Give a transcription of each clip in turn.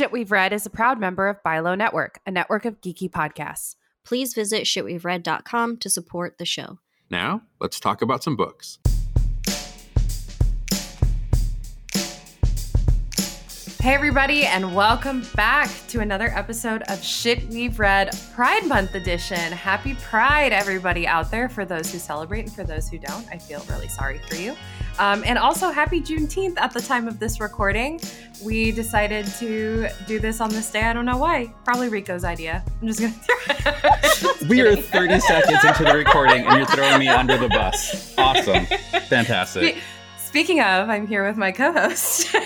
Shit We've Read is a proud member of BYLO Network, a network of geeky podcasts. Please visit shitwe'veread.com to support the show. Now, let's talk about some books. Hey, everybody, and welcome back to another episode of Shit We've Read Pride Month edition. Happy Pride, everybody out there. For those who celebrate and for those who don't, I feel really sorry for you. Um, and also, happy Juneteenth at the time of this recording. We decided to do this on this day. I don't know why. Probably Rico's idea. I'm just going to. we are 30 seconds into the recording, and you're throwing me under the bus. Awesome. Fantastic. Speaking of, I'm here with my co-host,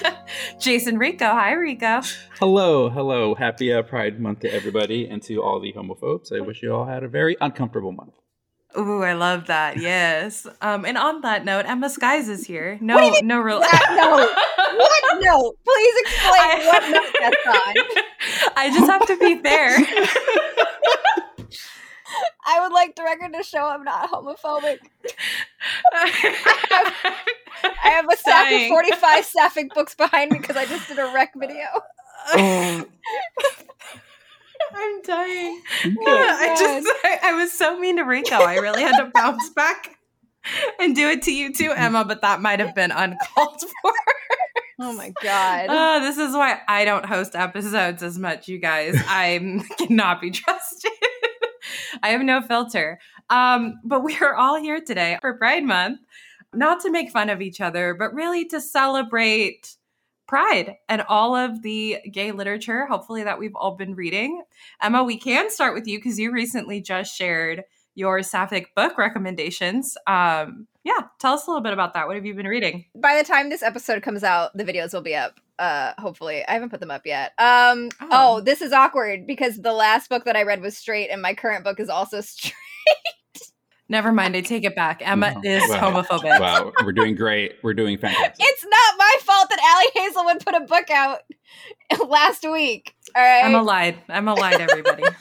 Jason Rico. Hi, Rico. Hello, hello. Happy uh, Pride Month to everybody and to all the homophobes. I wish you all had a very uncomfortable month. Ooh, I love that. Yes. Um, and on that note, Emma Skies is here. No, Wait, no real. no. What note? Please explain I, what note that's on. I just have to be fair. I would like the record to show I'm not homophobic. I, have, I have a stack Dying. of 45 sapphic books behind me because I just did a rec video. Oh. I'm dying. Oh, I just I, I, was so mean to Rico. I really had to bounce back and do it to you too, Emma, but that might have been uncalled for. Oh my god. Oh, this is why I don't host episodes as much, you guys. I cannot be trusted. I have no filter. Um, but we are all here today for Pride Month, not to make fun of each other, but really to celebrate Pride and all of the gay literature, hopefully, that we've all been reading. Emma, we can start with you because you recently just shared your sapphic book recommendations. Um, yeah, tell us a little bit about that. What have you been reading? By the time this episode comes out, the videos will be up. Uh, hopefully, I haven't put them up yet. Um, oh. oh, this is awkward because the last book that I read was straight, and my current book is also straight. Never mind, I take it back. Emma no. is wow. homophobic. Wow, we're doing great. We're doing fantastic. It's not my fault that Ali Hazelwood put a book out last week. All right. Emma lied. Emma lied, everybody.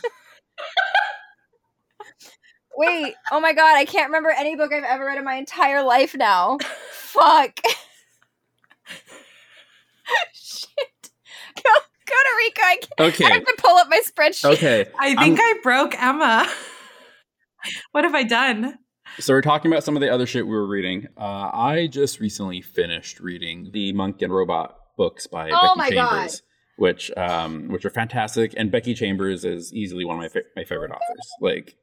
Wait, oh my god, I can't remember any book I've ever read in my entire life now. Fuck. Shit. Go, go to Rico. I, can't. okay. I have to pull up my spreadsheet. Okay. I think I'm... I broke Emma. What have I done? So we're talking about some of the other shit we were reading. Uh, I just recently finished reading the Monk and Robot books by oh Becky Chambers, God. which um, which are fantastic. And Becky Chambers is easily one of my fa- my favorite authors. Like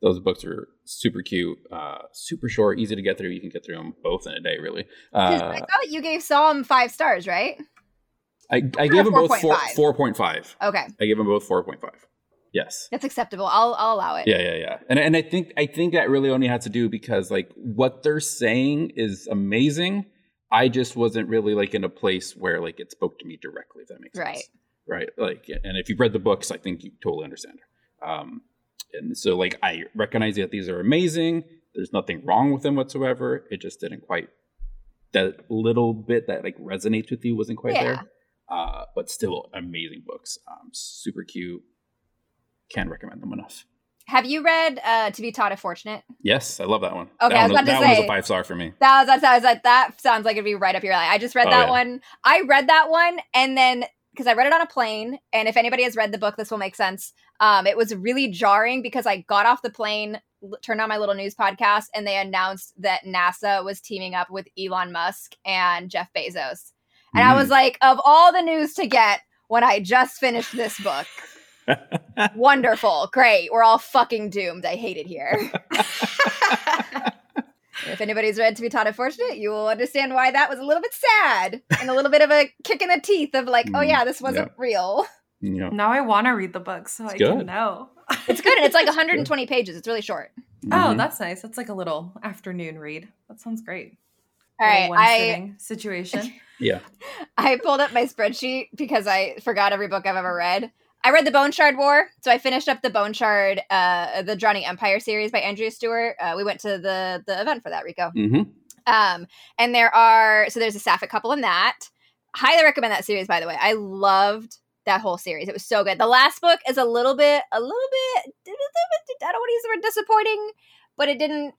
those books are super cute, uh, super short, easy to get through. You can get through them both in a day, really. Uh, I thought you gave Psalm five stars, right? I, I gave them both four point five. Okay. I gave them both four point five. Yes. That's acceptable. I'll I'll allow it. Yeah, yeah, yeah. And and I think I think that really only had to do because like what they're saying is amazing. I just wasn't really like in a place where like it spoke to me directly, if that makes right. sense. Right. Right. Like and if you've read the books, I think you totally understand. Um and so like I recognize that these are amazing. There's nothing wrong with them whatsoever. It just didn't quite that little bit that like resonates with you wasn't quite yeah. there. Uh, but still amazing books. Um, super cute. Can't recommend them enough. Have you read uh, To Be Taught, If Fortunate? Yes, I love that one. Okay, that I was about one, to that say, one was a five star for me. That was, I was like, that sounds like it'd be right up your alley. I just read oh, that yeah. one. I read that one, and then because I read it on a plane, and if anybody has read the book, this will make sense. Um, it was really jarring because I got off the plane, turned on my little news podcast, and they announced that NASA was teaming up with Elon Musk and Jeff Bezos. And mm. I was mm. like, of all the news to get when I just finished this book. Wonderful. Great. We're all fucking doomed. I hate it here. if anybody's read To Be Taught, If Fortunate, you will understand why that was a little bit sad and a little bit of a kick in the teeth of like, oh yeah, this wasn't real. Yeah. Now I want to read the book so it's I good. can know. it's good and it's like 120 pages. It's really short. Oh, mm-hmm. Oh, that's nice. That's like a little afternoon read. That sounds great. All right, I situation. yeah. I pulled up my spreadsheet because I forgot every book I've ever read. I read the Bone Shard War, so I finished up the Bone Shard, uh, the Drowning Empire series by Andrea Stewart. Uh, we went to the the event for that, Rico. Mm-hmm. Um, and there are so there's a sapphic couple in that. Highly recommend that series, by the way. I loved that whole series. It was so good. The last book is a little bit, a little bit. I don't want to use the word disappointing, but it didn't.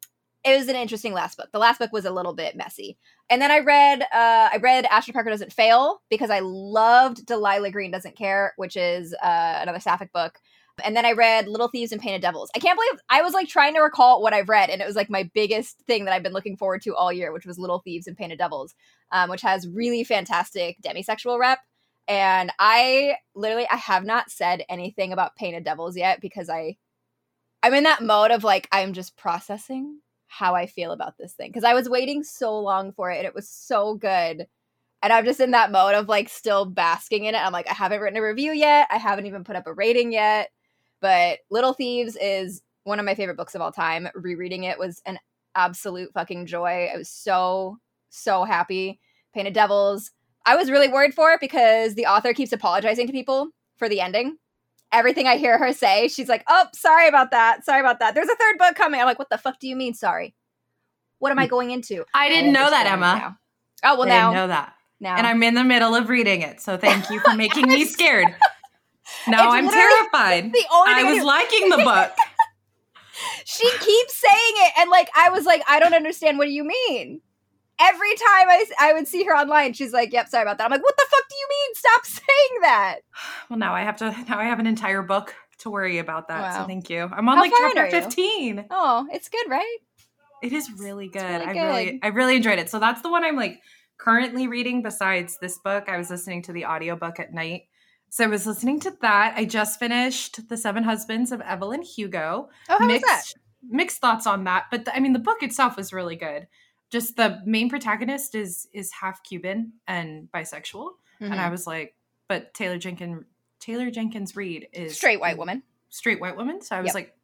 It was an interesting last book. The last book was a little bit messy. And then I read uh I read Astrid Parker Doesn't Fail because I loved Delilah Green Doesn't Care, which is uh another sapphic book. And then I read Little Thieves and Painted Devils. I can't believe I was like trying to recall what I've read, and it was like my biggest thing that I've been looking forward to all year, which was Little Thieves and Painted Devils, um, which has really fantastic demisexual rep. And I literally I have not said anything about Painted Devils yet because I I'm in that mode of like I'm just processing how I feel about this thing because I was waiting so long for it and it was so good. And I'm just in that mode of like still basking in it. I'm like, I haven't written a review yet. I haven't even put up a rating yet. But Little Thieves is one of my favorite books of all time. Rereading it was an absolute fucking joy. I was so, so happy. Painted Devils. I was really worried for it because the author keeps apologizing to people for the ending everything I hear her say, she's like, "Oh, sorry about that. Sorry about that. There's a third book coming." I'm like, "What the fuck do you mean, sorry? What am I mm. going into?" I didn't know that, Emma. Now. Oh well, I now didn't know that. now And I'm in the middle of reading it, so thank you for making me scared. Now It's I'm terrified. the only I thing I was liking the book. she keeps saying it, and like I was like, I don't understand. What do you mean? Every time I, I would see her online, she's like, "Yep, sorry about that." I'm like, "What the fuck do you mean? Stop saying that." Well, now I have to. Now I have an entire book to worry about that. Wow. So thank you. I'm on How like chapter 15. Oh, it's good, right? It is really good. really I good. really I really enjoyed it. So that's the one I'm like currently reading besides this book. I was listening to the audiobook at night. So I was listening to that. I just finished The Seven Husbands of Evelyn Hugo. Oh, how was mixed that? mixed thoughts on that, but the, I mean the book itself was really good. Just the main protagonist is is half Cuban and bisexual, and Mhm. I was like, but Taylor Jenkins Taylor Jenkins Reid is Straight white woman. straight white woman. So I was Yep. like,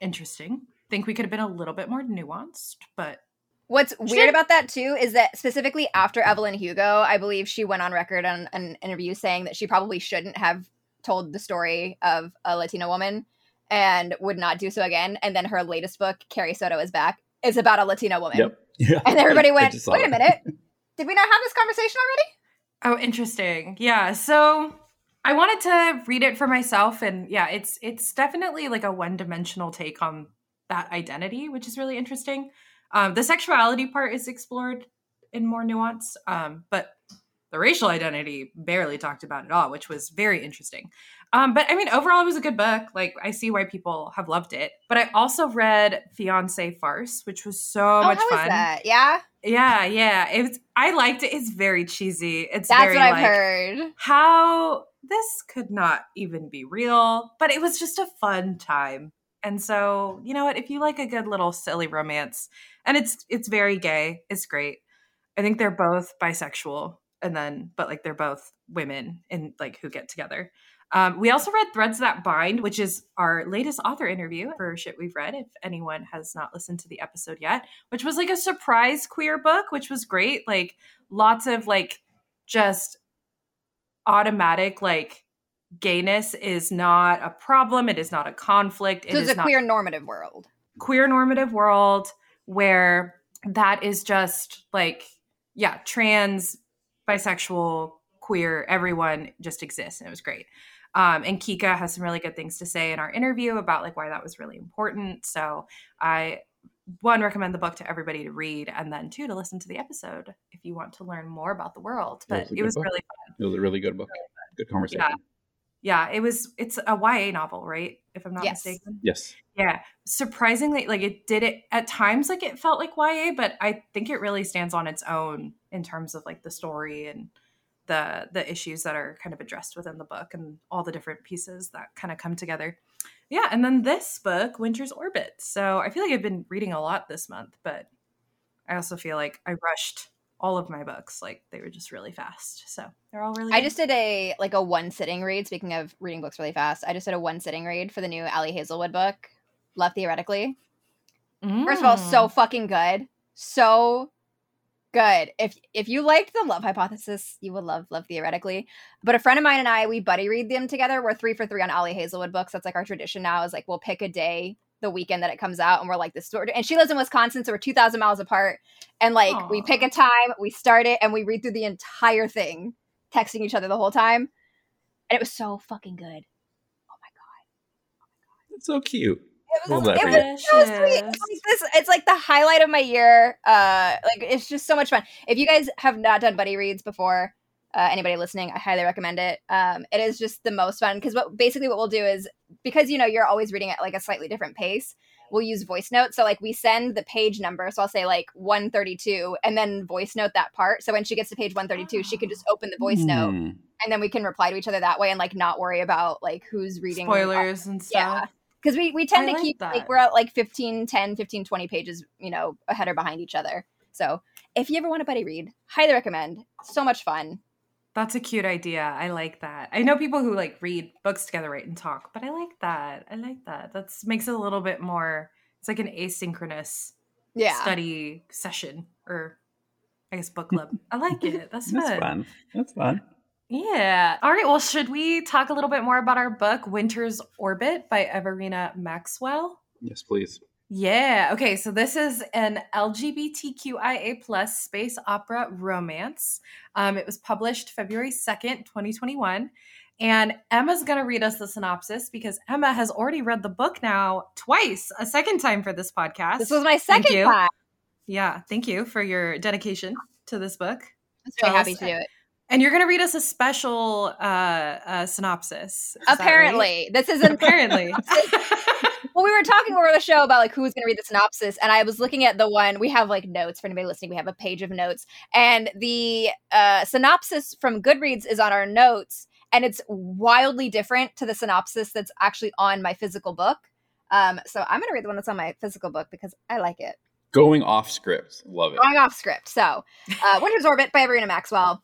interesting. Think we could have been a little bit more nuanced, but What's weird about that too is that specifically after Evelyn Hugo, I believe she went on record on an interview saying that she probably shouldn't have told the story of a Latina woman and would not do so again. And then her latest book, Carrie Soto is Back, is about a Latina woman. Yep. Yeah. And everybody I- I went, just saw wait a minute. Did we not have this conversation already? oh, interesting. Yeah. So I wanted to read it for myself, and yeah, it's it's definitely like a one dimensional take on that identity, which is really interesting. Um, the sexuality part is explored in more nuance, um, but the racial identity barely talked about at all, which was very interesting. Um, but I mean, overall, it was a good book. Like, I see why people have loved it. But I also read Fiance Farce, which was so much how is fun. that? Yeah. Yeah, yeah. It was. I liked it. It's very cheesy. It's That's very what I've like, heard. How this could not even be real, but it was just a fun time. And so, you know what? If you like a good little silly romance, and it's it's very gay, it's great. I think they're both bisexual, and then but like they're both women and like who get together. Um, we also read Threads That Bind, which is our latest author interview for shit we've read. If anyone has not listened to the episode yet, which was like a surprise queer book, which was great. Like lots of like just automatic like gayness is not a problem. It is not a conflict. It So is it's a not queer normative world. queer normative world where that is just like yeah trans bisexual queer everyone just exists and it was great um, and kika has some really good things to say in our interview about like why that was really important so i one recommend the book to everybody to read and then two to listen to the episode if you want to learn more about the world but it's it was book. really It was a really good book. Good conversation. yeah it was it's a ya novel right if i'm not Yes. mistaken Yes. Yeah, surprisingly, like it did it at times. Like it felt like YA, but I think it really stands on its own in terms of like the story and the the issues that are kind of addressed within the book and all the different pieces that kind of come together. Yeah, and then this book, Winter's Orbit. So I feel like I've been reading a lot this month, but I also feel like I rushed all of my books. Like they were just really fast. So they're all really. I good. just did a like a one sitting read. Speaking of reading books really fast, I just did a one sitting read for the new Ali Hazelwood book, Love Theoretically. First of all, so Mm. fucking good, so good. If if you liked the Love Hypothesis, you would love Love Theoretically. But a friend of mine and I, we buddy read them together. We're three for three on Ali Hazelwood books. That's like our tradition now. Is like we'll pick a day the weekend that it comes out, and we're like this story. And she lives in Wisconsin, so we're two thousand miles apart. And like we pick a time, we start it, and we read through the entire thing, texting each other the whole time. And it was so fucking good. It's so cute. It was, Love that it for was so sweet. It's like this. It's like the highlight of my year. Uh, like it's just so much fun. If you guys have not done buddy reads before, uh, anybody listening, I highly recommend it. Um, it is just the most fun because what basically what we'll do is because you know you're always reading at like a slightly different pace. We'll use voice notes. So like we send the page number. So I'll say like 132 and then voice note that part. So when she gets to page 132, she can just open the voice note Hmm. and then we can reply to each other that way and like not worry about like who's reading spoilers and yeah stuff. Because we, we tend I to like keep that. like we're at like 15 10 15 20 pages you know ahead or behind each other so if you ever want a buddy read highly recommend so much fun That's a cute idea. I like that. I know people who like read books together, write and talk, but I like that. I like that. that makes it a little bit more. It's like an asynchronous yeah study session, or I guess book club. I like it. That's That's fun. fun. That's fun. Yeah. All right. Well, should we talk a little bit more about our book, Winter's Orbit by Everina Maxwell? Yes, please. Yeah. Okay. So this is an LGBTQIA plus space opera romance. Um, it was published February 2nd, 2021. And Emma's going to read us the synopsis because Emma has already read the book now twice, a second time for this podcast. this was my second time yeah. Thank you for your dedication to this book. i was very happy to do it And you're going to read us a special uh, uh, synopsis. Is that right? apparently this isn't Apparently. well we were talking over the show about like who's going to read the synopsis and i was looking at the one we have like notes for anybody listening we have a page of notes and the uh, synopsis from goodreads is on our notes and it's wildly different to the synopsis that's actually on my physical book um, so i'm going to read the one that's on my physical book because i like it Going off script. Love it. going off script. So, uh, Winter's Orbit by Everina Maxwell.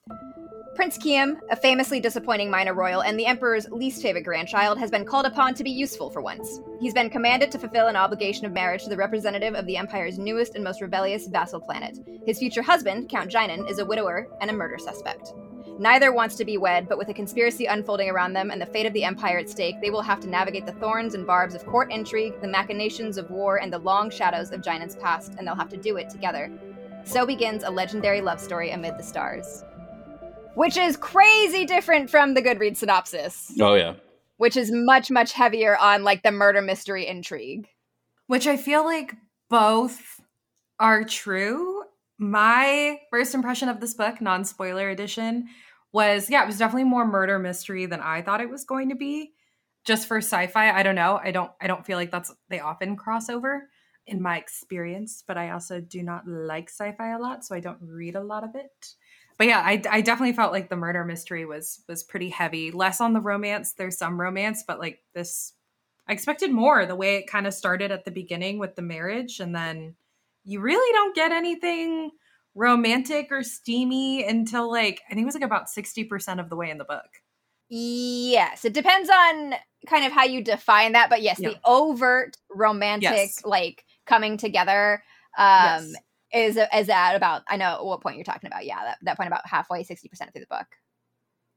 Prince Kiem, a famously disappointing minor royal and the Emperor's least favorite grandchild, has been called upon to be useful for once. He's been commanded to fulfill an obligation of marriage to the representative of the Empire's newest and most rebellious vassal planet. His future husband, Count Jainan, is a widower and a murder suspect. Neither wants to be wed, but with a conspiracy unfolding around them and the fate of the Empire at stake, they will have to navigate the thorns and barbs of court intrigue, the machinations of war, and the long shadows of Jainan's past, and they'll have to do it together. So begins a legendary love story amid the stars. Which is crazy different from the Goodreads synopsis, Oh yeah. which is much, much heavier on like the murder mystery intrigue. Which I feel like both are true. My first impression of this book, non spoiler edition, was yeah, it was definitely more murder mystery than I thought it was going to be. Just for sci-fi, I don't know. I don't I don't feel like that's they often cross over in my experience, but I also do not like sci-fi a lot, so I don't read a lot of it. But yeah, I, I definitely felt like the murder mystery was was pretty heavy. Less on the romance. There's some romance, but like this I expected more the way it kind of started at the beginning with the marriage and then you really don't get anything romantic or steamy until like I think it was like about 60% of the way in the book. Yes, it depends on kind of how you define that, but yes, Yeah. the overt romantic Yes. like coming together um Yes. is is at about I know what point you're talking about. Yeah, that, that point about halfway, 60% through the book.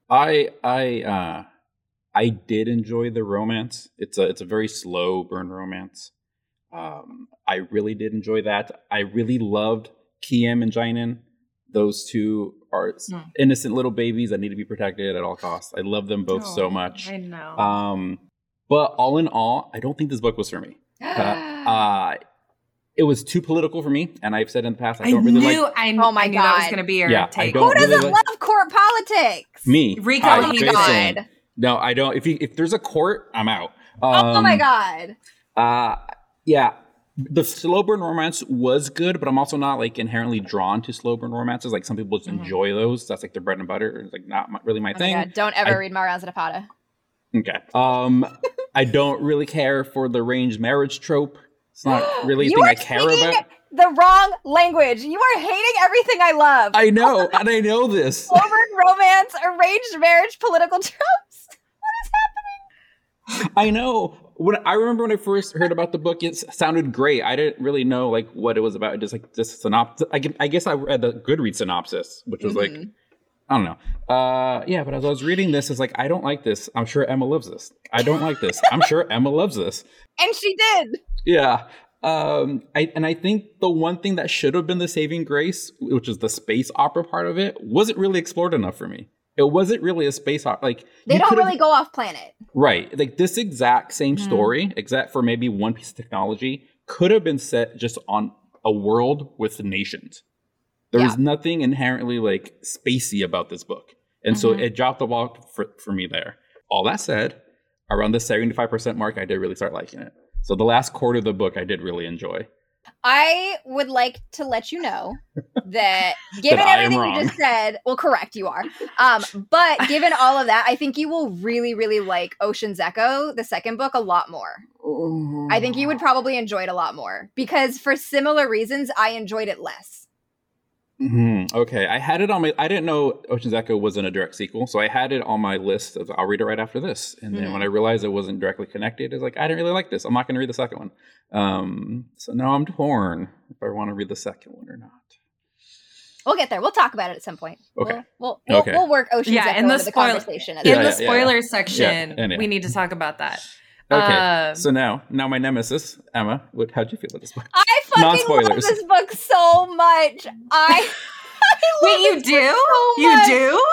I I uh I did enjoy the romance. It's a it's a very slow burn romance. Um I really did enjoy that. I really loved Kiem and Jainan. Those two are s- Hmm. innocent little babies that need to be protected at all costs. I love them both so Oh, much. I know. Um but all in all, I don't think this book was for me. Uh, uh it was too political for me, and I've said in the past I I don't really knew like I, Oh my I knew that was going to be your Yeah, take. don't Who doesn't really like- love court politics? me. Rico, I- Oh my he Jason. does. god. No, I don't. If you, if there's a court, I'm out. oh my Um, god. Uh yeah. The slow burn romance was good, but I'm also not like inherently drawn to slow burn romances. Like some people just Mhm. enjoy those. That's like their bread and butter. It's like not my, really my Oh thing. god. Don't ever I- read Mara Zapata. Okay. Um, I don't really care for the arranged marriage trope. It's not really a thing I care about. The wrong language. You are hating everything I love. I know, and I know this. Overt romance, arranged marriage, political tropes. What is happening? I know. When I remember when I first heard about the book, it sounded great. I didn't really know like what it was about. Just like this synopsis. I, I guess I read the Goodreads synopsis, which was like Mhm. I don't know. Uh, yeah, but as I was reading this, it's like I don't like this. I'm sure Emma loves this. I don't like this. I'm sure Emma loves this. And she did. Yeah. Um, I and I think the one thing that should have been the saving grace, which is the space opera part of it, wasn't really explored enough for me. It wasn't really a space opera. Like They don't really go off planet. right. Like this exact same Mhm. story, except for maybe one piece of technology, could have been set just on a world with nations. There was nothing inherently like spacey about this book, and so Mhm. it dropped the ball for, for me there. All that said, around the seventy five percent mark, I did really start liking it. So the last quarter of the book, I did really enjoy. I would like to let you know that given am everything you just said, well, correct, you are. Um, but given all of that, I think you will really, really like Ocean's Echo, the second book, a lot more. I think you would probably enjoy it a lot more because for similar reasons, I enjoyed it less. Mhm. Okay, I had it on my. I didn't know Ocean's Echo wasn't a direct sequel, so I had it on my list of I'll read it right after this. And then Mhm. when I realized it wasn't directly connected, it's like I didn't really like this. I'm not going to read the second one. Um, so now I'm torn if I want to read the second one or not. We'll get there. We'll talk about it at some point. Okay. We'll we'll, we'll, Okay. we'll work Ocean's Yeah, Echo in the into the conversation. at In Yeah, the the yeah, yeah, spoiler yeah. section, and yeah. we need to talk about that. Okay, Um, so now, now my nemesis Emma, what? How'd you feel about this book? I fucking love this book so much. I, I Wait, you do? so You much. do?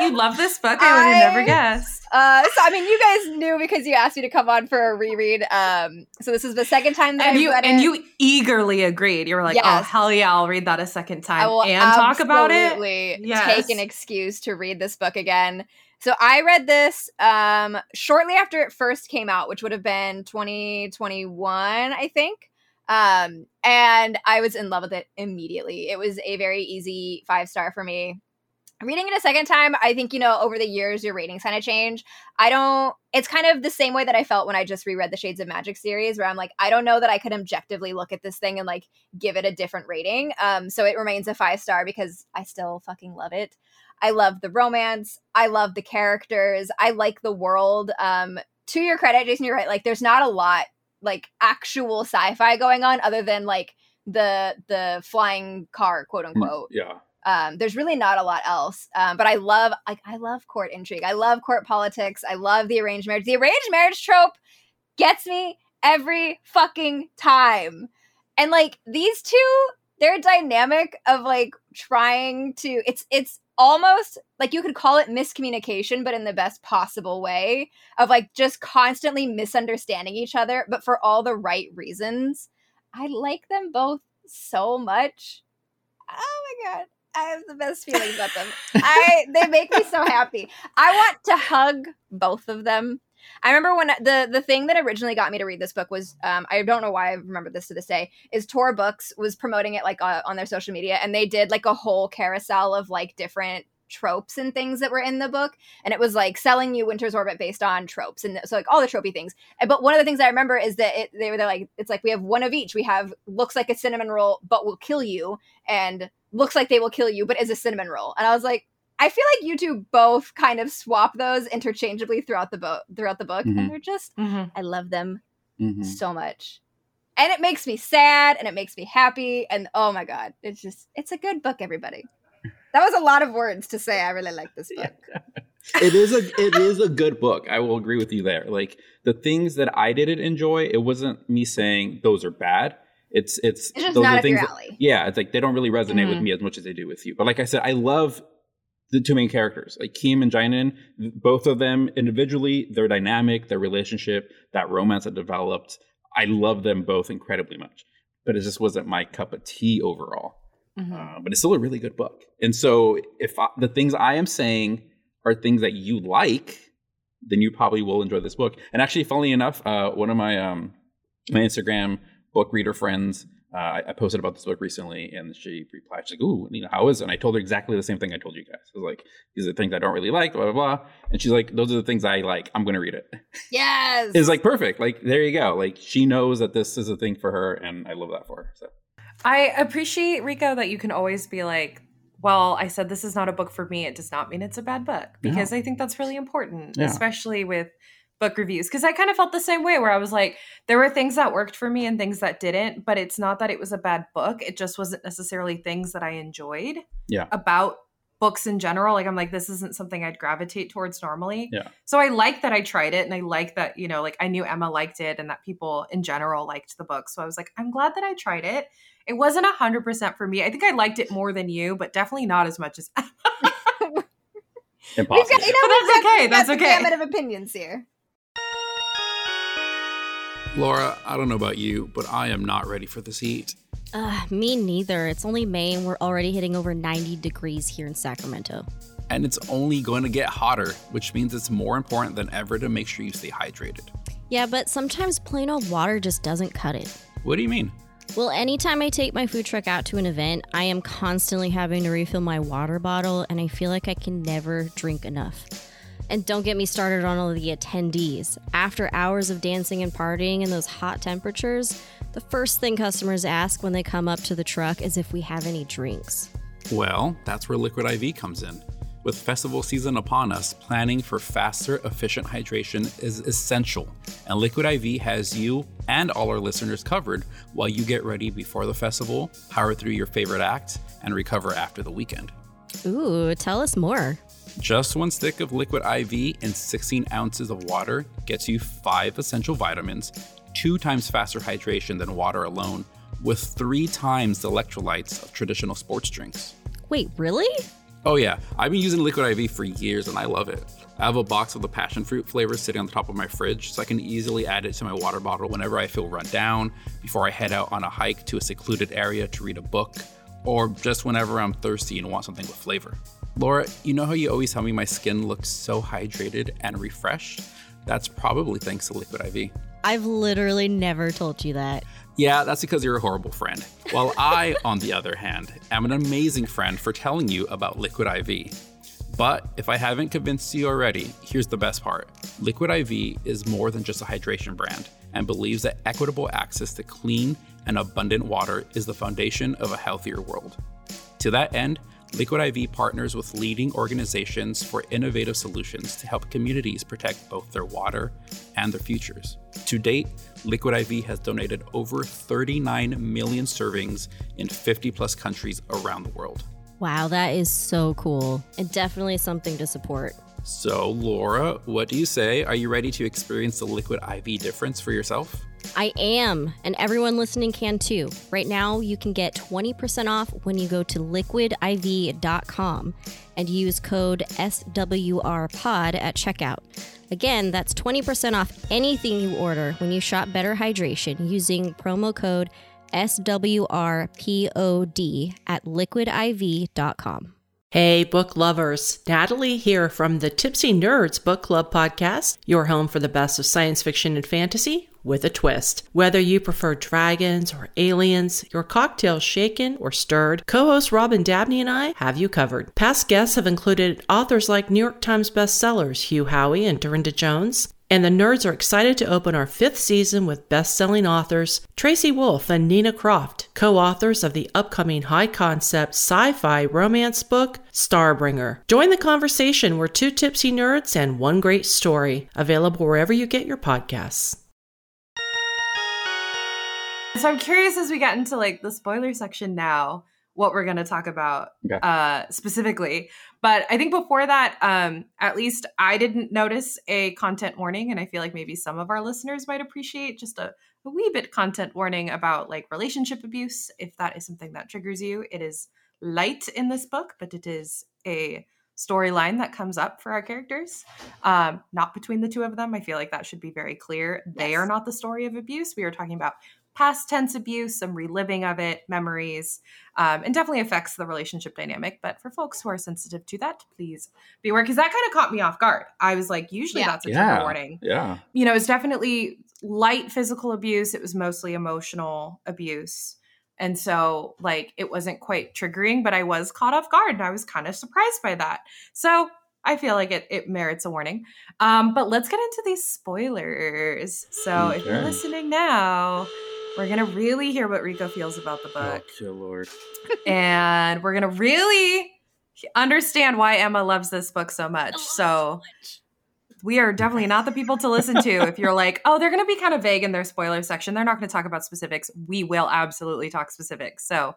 You love this book? I would have never guessed. Uh, so I mean, you guys knew because you asked me to come on for a reread. Um, so this is the second time that And I've you read and it. you eagerly agreed. You were like, "Oh hell yeah, I'll read that a second I time will and talk about it." absolutely Yes. Take an excuse to read this book again. So I read this um, shortly after it first came out, which would have been 2021, I think. Um, and I was in love with it immediately. It was a very easy five star for me. Reading it a second time, I think, you know, over the years, your ratings kind of change. I don't, it's kind of the same way that I felt when I just reread the Shades of Magic series, where I'm like, I don't know that I could objectively look at this thing and like give it a different rating. Um, so it remains a five star because I still fucking love it. I love the romance. I love the characters. I like the world. Um, to your credit, Jason, you're right. Like, there's not a lot like actual sci-fi going on other than like the the flying car, quote unquote Yeah, um, there's really not a lot else um, but i love like i love court intrigue i love court politics i love the arranged marriage the arranged marriage trope gets me every fucking time and like these two their dynamic of like trying to it's it's almost like you could call it miscommunication but in the best possible way of like just constantly misunderstanding each other but for all the right reasons i like them both so much oh my god I have the best feelings about them. I they make me so happy. I want to hug both of them. I remember when the the thing that originally got me to read this book was um, I don't know why I remember this to this day is Tor Books was promoting it like uh, on their social media and they did like a whole carousel of like different tropes and things that were in the book and it was like selling you Winter's Orbit based on tropes and so like all the tropey things. But one of the things I remember is that it, they were they're like it's like we have one of each. We have looks like a cinnamon roll but will kill you and looks like they will kill you but is a cinnamon roll. And I was like I feel like you two both kind of swap those interchangeably throughout the book throughout the book Mhm. and they're just Mhm. I love them Mhm. so much. And it makes me sad and it makes me happy and oh my god, it's just it's a good book everybody. That was a lot of words to say I really like this book. it is a it is a good book. I will agree with you there. Like the things that I didn't enjoy, it wasn't me saying those are bad. It's it's It's just those not are things. that- yeah, it's like they don't really resonate with Mhm. me as much as they do with you. But like I said, I love the two main characters, like Kiem and Jainan. Both of them individually, their dynamic, their relationship, that romance that developed. I love them both incredibly much. But it just wasn't my cup of tea overall. Mhm. Uh, but it's still a really good book. And so, if I, the things I am saying are things that you like, then you probably will enjoy this book. And actually, funnily enough, uh, one of my um, my Instagram book reader friends, uh, I, I posted about this book recently, and she replied, she's like, "Ooh, you know, how is it?" And I told her exactly the same thing I told you guys. I was like, "These are the things I don't really like," blah blah blah. And she's like, "Those are the things I like. I'm going to read it." Yes. It's like perfect. Like there you go. Like she knows that this is a thing for her, and I love that for her. So I appreciate Rico that you can always be like, well, I said this is not a book for me. It does not mean it's a bad book because I think that's really important, Yeah. especially with book reviews. Because I kind of felt the same way where I was like, there were things that worked for me and things that didn't, but it's not that it was a bad book. It just wasn't necessarily things that I enjoyed Yeah. about books in general. Like, I'm like, this isn't something I'd gravitate towards normally. Yeah. So I like that I tried it and I like that, you know, like I knew Emma liked it and that people in general liked the book. So I was like, I'm glad that I tried it. It wasn't a hundred percent for me. I think I liked it more than you, but definitely not as much as Impossible. We've got, you know, But we've that's got- okay, that's okay. gamut of opinions here. Laura, I don't know about you, but I am not ready for this heat. Uh, me neither. It's only May and we're already hitting over 90 degrees here in Sacramento. And it's only going to get hotter, which means it's more important than ever to make sure you stay hydrated. Yeah, but sometimes plain old water just doesn't cut it. What do you mean? Well, anytime I take my food truck out to an event, I am constantly having to refill my water bottle, and I feel like I can never drink enough. And don't get me started on all of the attendees. After hours of dancing and partying in those hot temperatures, the first thing customers ask when they come up to the truck is if we have any drinks. Well, that's where Liquid IV comes in. With festival season upon us, planning for faster, efficient hydration is essential, and Liquid IV has you and all our listeners covered while you get ready before the festival, power through your favorite act, and recover after the weekend. Ooh, tell us more. Just one stick of Liquid IV and 16 ounces of water gets you five essential vitamins, two times faster hydration than water alone, with three times the electrolytes of traditional sports drinks. Wait, really? Oh yeah, I've been using Liquid IV for years and I love it. I have a box of the passion fruit flavor sitting on the top of my fridge, so I can easily add it to my water bottle whenever I feel run down, before I head out on a hike to a secluded area to read a book, or just whenever I'm thirsty and want something with flavor. Laura, you know how you always tell me my skin looks so hydrated and refreshed? That's probably thanks to Liquid IV. I've literally never told you that. Yeah, that's because you're a horrible friend. While I, on the other hand, am an amazing friend for telling you about Liquid IV. But if I haven't convinced you already, here's the best part Liquid IV is more than just a hydration brand and believes that equitable access to clean and abundant water is the foundation of a healthier world. To that end, Liquid IV partners with leading organizations for innovative solutions to help communities protect both their water and their futures. To date, Liquid IV has donated over 39 million servings in 50 plus countries around the world. Wow, that is so cool. And definitely something to support. So, Laura, what do you say? Are you ready to experience the Liquid IV difference for yourself? I am, and everyone listening can too. Right now, you can get 20% off when you go to liquidiv.com and use code SWRPOD at checkout. Again, that's 20% off anything you order when you shop Better Hydration using promo code SWRPOD at liquidiv.com. Hey, book lovers. Natalie here from the Tipsy Nerds Book Club podcast, your home for the best of science fiction and fantasy with a twist. Whether you prefer dragons or aliens, your cocktail shaken or stirred, co host Robin Dabney and I have you covered. Past guests have included authors like New York Times bestsellers Hugh Howey and Darynda Jones. And the nerds are excited to open our fifth season with best selling authors Tracy Wolff and Nina Croft, co authors of the upcoming high concept sci fi romance book, Starbringer. Join the conversation. We're two tipsy nerds and one great story. Available wherever you get your podcasts. So I'm curious as we get into like the spoiler section now, what we're going to talk about Okay. uh, specifically. But I think before that, um, at least I didn't notice a content warning, and I feel like maybe some of our listeners might appreciate just a, a wee bit content warning about like relationship abuse. If that is something that triggers you, it is light in this book, but it is a storyline that comes up for our characters um not between the two of them i feel like that should be very clear they are not the story of abuse we are talking about past tense abuse some reliving of it memories um, and definitely affects the relationship dynamic but for folks who are sensitive to that please be aware because that kind of caught me off guard i was like usually Yeah. that's a trigger Yeah. warning Yeah. you know, it's definitely light physical abuse. It was mostly emotional abuse. And so, like, it wasn't quite triggering, but I was caught off guard and I was kind of surprised by that. So, I feel like it, it merits a warning. Um, but let's get into these spoilers. So, if you're listening now, we're going to really hear what Rico feels about the book Oh, good lord. and we're gonna really understand why Emma loves this book so much. So we are definitely not the people to listen to if you're like, oh, they're gonna be kind of vague in their spoiler section. They're not gonna talk about specifics. We will absolutely talk specifics. So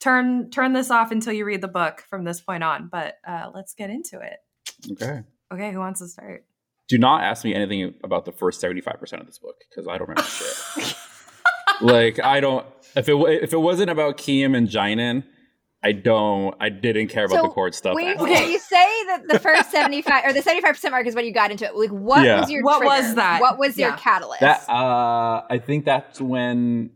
turn turn this off until you read the book from this point on. But uh, let's get into it. Okay. Okay, who wants to start? Do not ask me anything about the first 75% of this book because I don't remember shit. like, I don't. If it if it wasn't about Kiem and Jainan, I don't. I didn't care about So, the court stuff. When you, at all. when you say that the first 75 or the 75% mark is when you got into it, like what Yeah. was your What was that? What was your catalyst? That uh, I think that's when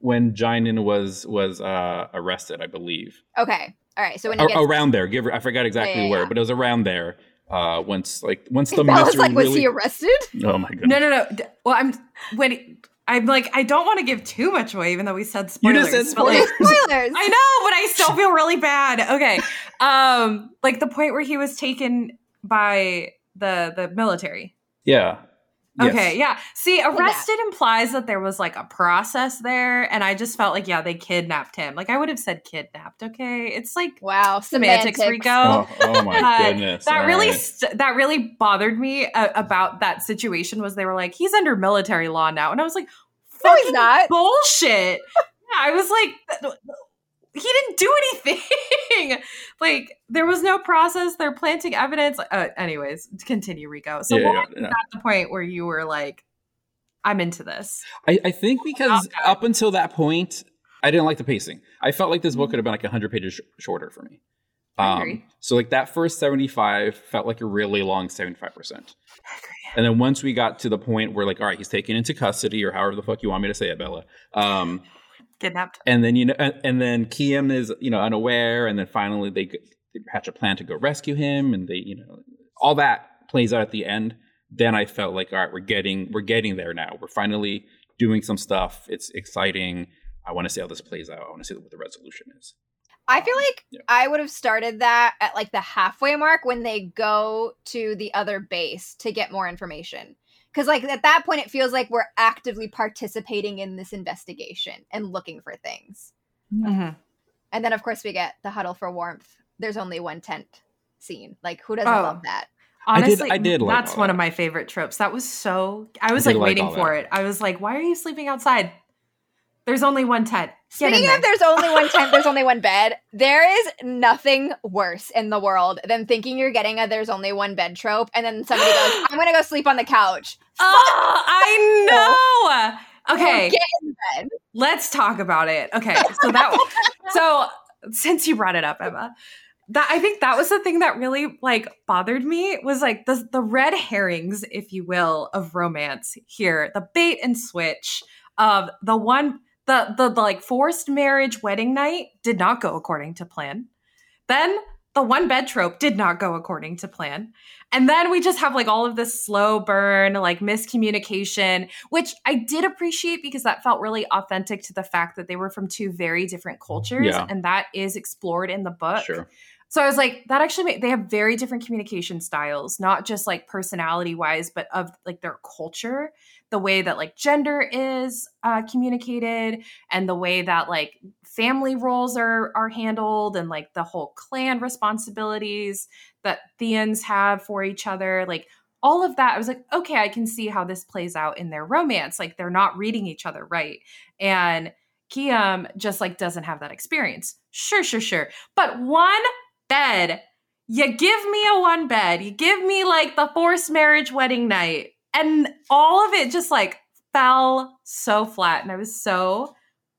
when Jainan was was uh, arrested, I believe, okay. All right. So when Ar- you around there. Give I forgot exactly yeah, where, yeah. but it was around there. Uh, once like once the Bella's mystery like, was he arrested? oh my goodness! No, no, no. Well, I'm when I'm like I don't want to give too much away, even though we said You spoilers. just said but, like, Spoilers. I know, but I still feel really bad. Okay, um, like the point where he was taken by the the military. Yeah. Yes. Okay, yeah. See, that. arrested implies that there was like a process there, and I just felt like yeah, they kidnapped him. Like I would have said kidnapped. Okay, it's like Wow. semantics, Semantics. Rico. Oh, oh my Uh, goodness! that All really right. st- that really bothered me uh, about that situation was they were like he's under military law now and i was like No, he's not." bullshit yeah i was like th- he didn't do anything like there was no process they're planting evidence uh, anyways continue rico so Yeah, what yeah, was yeah. at the point where you were like i'm into this I, I think because Okay. up until that point, I didn't like the pacing. I felt like this Mm-hmm. book could have been like 100 pages sh- shorter for me. Um, so like that first 75 felt like a really long 75%. And then once we got to the point where like, all right, he's taken into custody or however the fuck you want me to say it, Bella. Um, kidnapped and then, you know, and, and then Kiem is, you know, unaware. And then finally they, they hatch a plan to go rescue him. And they, you know, all that plays out at the end. Then I felt like, all right, we're getting, we're getting there now. We're finally doing some stuff. It's exciting. I want to see how this plays out. I want to see what the resolution is. I feel like Yeah. I would have started that at like the halfway mark when they go to the other base to get more information. Because, like, at that point, it feels like we're actively participating in this investigation and looking for things. Mhm. And then, of course, we get the huddle for warmth. There's only one tent scene. Like, who doesn't Oh. love that? I did- Honestly, I did like that's all one that. of my favorite tropes. That was so. I was did like like waiting for that. it. I was like, "Why are you sleeping outside? There's only one tent." Get Speaking there. of there's only one tent, there's only one bed. There is nothing worse in the world than thinking you're getting a there's only one bed trope, and then somebody goes, I'm gonna go sleep on the couch. Oh, I know. Okay, Get in bed. let's talk about it. Okay, so that so since you brought it up, Emma, that I think that was the thing that really like bothered me was like the the red herrings, if you will, of romance here, the bait and switch of the one the the, like forced marriage wedding night did not go according to plan. Then the one bed trope did not go according to plan. And then we just have like all of this slow burn, like miscommunication, which I did appreciate because that felt really authentic to the fact that they were from two very different cultures. Yeah. And that is explored in the book. Sure. So I was like, that actually made, they have very different communication styles, not just like personality wise, but of like their culture, the way that like gender is uh, communicated, and the way that like family roles are are handled, and like the whole clan responsibilities that Theans have for each other, like all of that. I was like, okay, I can see how this plays out in their romance. Like they're not reading each other right, and Kiem just like doesn't have that experience. Sure, sure, sure. But one bed. You give me a one bed. You give me like the forced marriage wedding night. And all of it just like fell so flat. And I was so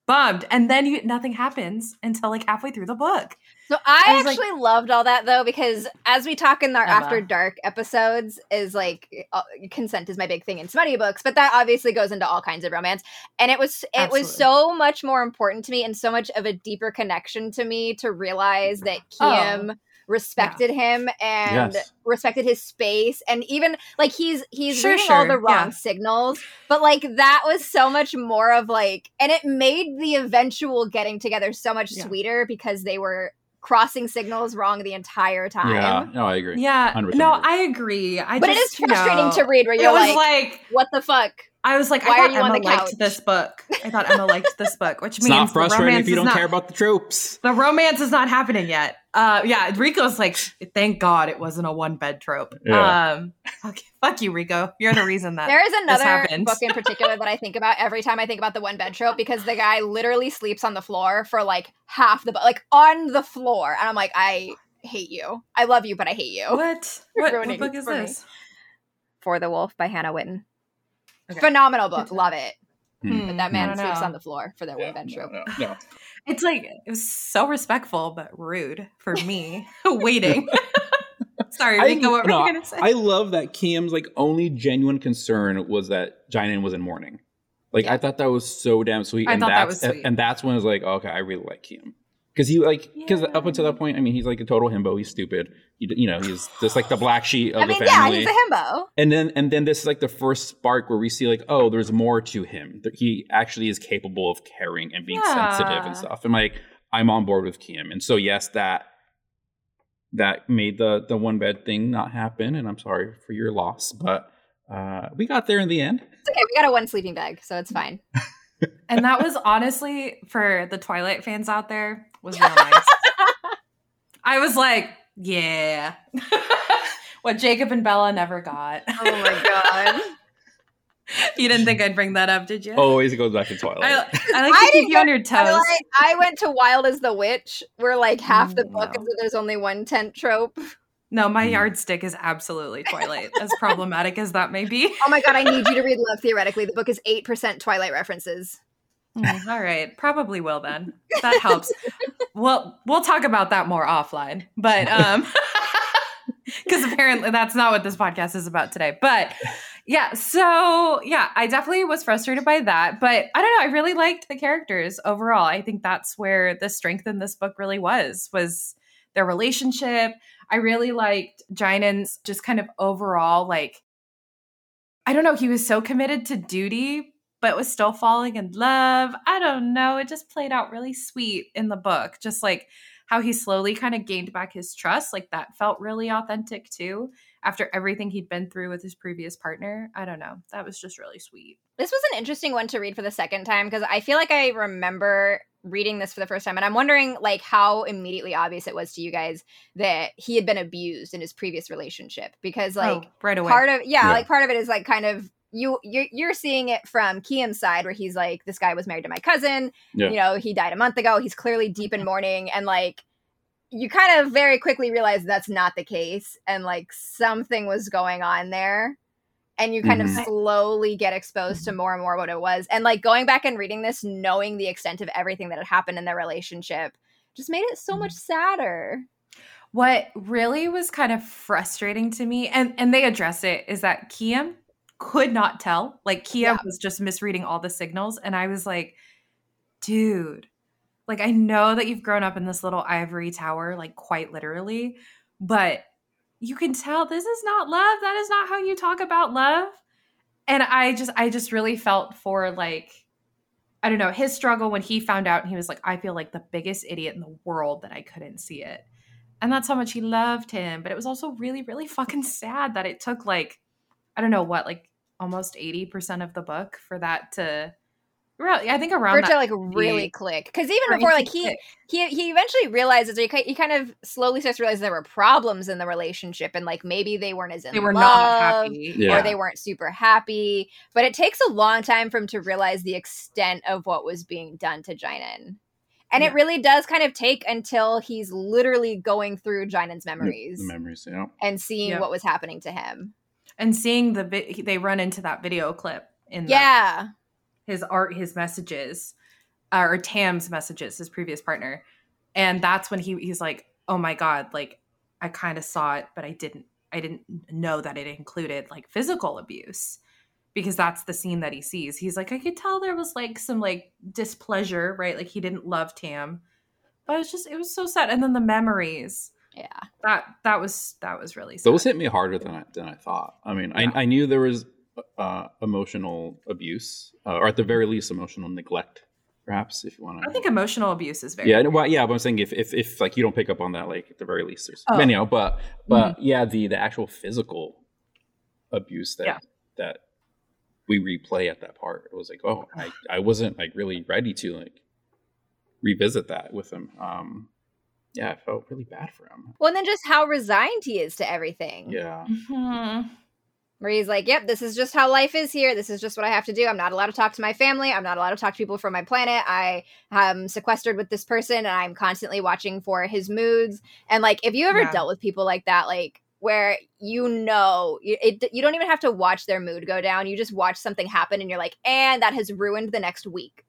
bummed. And then you nothing happens until like halfway through the book. So I, I was like- actually loved all that though because as we talk in our Emma. after dark episodes is like uh, consent is my big thing in smutty books, but that obviously goes into all kinds of romance. And it was it was so much more important to me and so much of a deeper connection to me to realize that Oh. Kiem respected him and Yes. respected his space and even like he's he's Sure, reading all the wrong yeah. signals but like that was so much more of like and it made the eventual getting together so much Yeah. sweeter because they were crossing signals wrong the entire time Yeah. No, I agree. Yeah. 100% No. I agree. I but just, it is you frustrating know, to read where you're like, like, what the fuck I was like, Why I thought Emma liked couch? this book. I thought Emma liked this book, which It's means not frustrating if you don't not- care about the tropes. The romance is not happening yet. Uh, yeah, Rico's like, thank God it wasn't a one bed trope. Yeah. Um, okay, fuck you, Rico. You're the reason that. there is another happened. book in particular that i think about every time i think about the one bed trope because the guy literally sleeps on the floor for like half the book like on the floor and i'm like i hate you i love you but i hate you what? What, what book it is for me. this? for the wolf by hannah whitten Okay. phenomenal book love it Hmm. But that man don't sleeps know. on the floor for their Yeah, one bed no, trope. no, no. It's like it was so respectful but rude for me waiting. Sorry, I Rika, what were you gonna say? I love that Kiem's like only genuine concern was that Jainan was in mourning. Like Yeah. I thought that was so damn sweet. I and thought that that's was sweet. and that's when I was like, okay, I really like Kiem. Because he like because up until that point, I mean, he's like a total himbo. He's stupid. You, you know, he's just like the black sheep of I mean, the yeah, family. he's a himbo. and then and then this is like the first spark where we see like, oh, there's more to him. That he actually is capable of caring and being sensitive and stuff. And like, I'm on board with Kiem. And so yes, that that made the the one bed thing not happen. And I'm sorry for your loss, but uh, we got there in the end. It's okay. We got a one sleeping bag, so it's fine. and that was honestly for the Twilight fans out there was real nice. I was like, yeah. what Jacob and Bella never got. Oh my god. you didn't think I'd bring that up, did you? Always goes back to Twilight. I, I like to I keep didn't you on your I, toes. like, I went to Wild as the Witch, where like half the book no. is that there's only one tent trope. No, my Mm. yardstick is absolutely Twilight, as problematic as that may be. Oh my god, I need you to read Love Theoretically. The book is 8% Twilight references. Mm, all right, probably will then. That helps. well, we'll talk about that more offline, but um, because apparently that's not what this podcast is about today. But yeah, so yeah, I definitely was frustrated by that, but I don't know. I really liked the characters overall. I think that's where the strength in this book really was was their relationship. I really liked Jainan's just kind of overall like I don't know, he was so committed to duty but was still falling in love. I don't know, it just played out really sweet in the book. Just like how he slowly kind of gained back his trust, like that felt really authentic too after everything he'd been through with his previous partner. I don't know. That was just really sweet. This was an interesting one to read for the second time because I feel like I remember reading this for the first time and I'm wondering like how immediately obvious it was to you guys that he had been abused in his previous relationship because oh, like oh, right away. part of yeah, Yeah. like part of it is like kind of you you're, you're seeing it from Kiem's side where he's like this guy was married to my cousin. Yeah. you know he died a month ago. He's clearly deep in mourning. And like you kind of very quickly realize that's not the case and like something was going on there. And you kind Mhm. of slowly get exposed to more and more what it was. And like going back and reading this knowing the extent of everything that had happened in their relationship just made it so much sadder. What really was kind of frustrating to me, and and they address it, is that Kiem could not tell. Like Kiem Yeah. was just misreading all the signals, and I was like, dude, like I know that you've grown up in this little ivory tower, like quite literally, but you can tell this is not love. That is not how you talk about love. And I just I just really felt for like I don't know, his struggle when he found out and he was like, I feel like the biggest idiot in the world that I couldn't see it. And that's how much he loved him. But it was also really, really fucking sad that it took like, I don't know what, like almost 80% of the book for that to, really, I think around for it to like really click because even before like he he he eventually realizes he, ki- he kind of slowly starts to realize there were problems in the relationship and like maybe they weren't as in they were love, not happy. Yeah. or they weren't super happy but it takes a long time for him to realize the extent of what was being done to Jainan and Yeah. it really does kind of take until he's literally going through Jainan's memories The memories, yeah. and seeing Yeah. what was happening to him And seeing the, vi- they run into that video clip in the- yeah his art, his messages, uh, or Tam's messages, his previous partner, and that's when he he's like, "Oh my god!" Like I kind of saw it, but I didn't. I didn't know that it included like physical abuse because that's the scene that he sees. He's like, I could tell there was like some like displeasure, right? Like he didn't love Tam, but it was just it was so sad. And then the memories yeah that that was that was really sad. Those hit me harder than I than I thought. I mean, Yeah. I, I knew there was uh, emotional abuse, uh, or at the very least, emotional neglect. Perhaps, if you want to. I think emotional abuse is very Yeah, well, yeah, but I'm saying if, if if like you don't pick up on that, like at the very least, there's Oh. anyhow. But but yeah, the the actual physical abuse that Yeah. that we replay at that part, it was like, oh, I I wasn't like really ready to like revisit that with him. Um, yeah, I felt really bad for him. well and then just how resigned he is to everything Yeah, Mhm. where he's like, "Yep, this is just how life is here. This is just what I have to do. I'm not allowed to talk to my family. I'm not allowed to talk to people from my planet. I am sequestered with this person, and I'm constantly watching for his moods. And like, if you ever Yeah. dealt with people like that, like where you know you, it, you don't even have to watch their mood go down. You just watch something happen, and you're like, and that has ruined the next week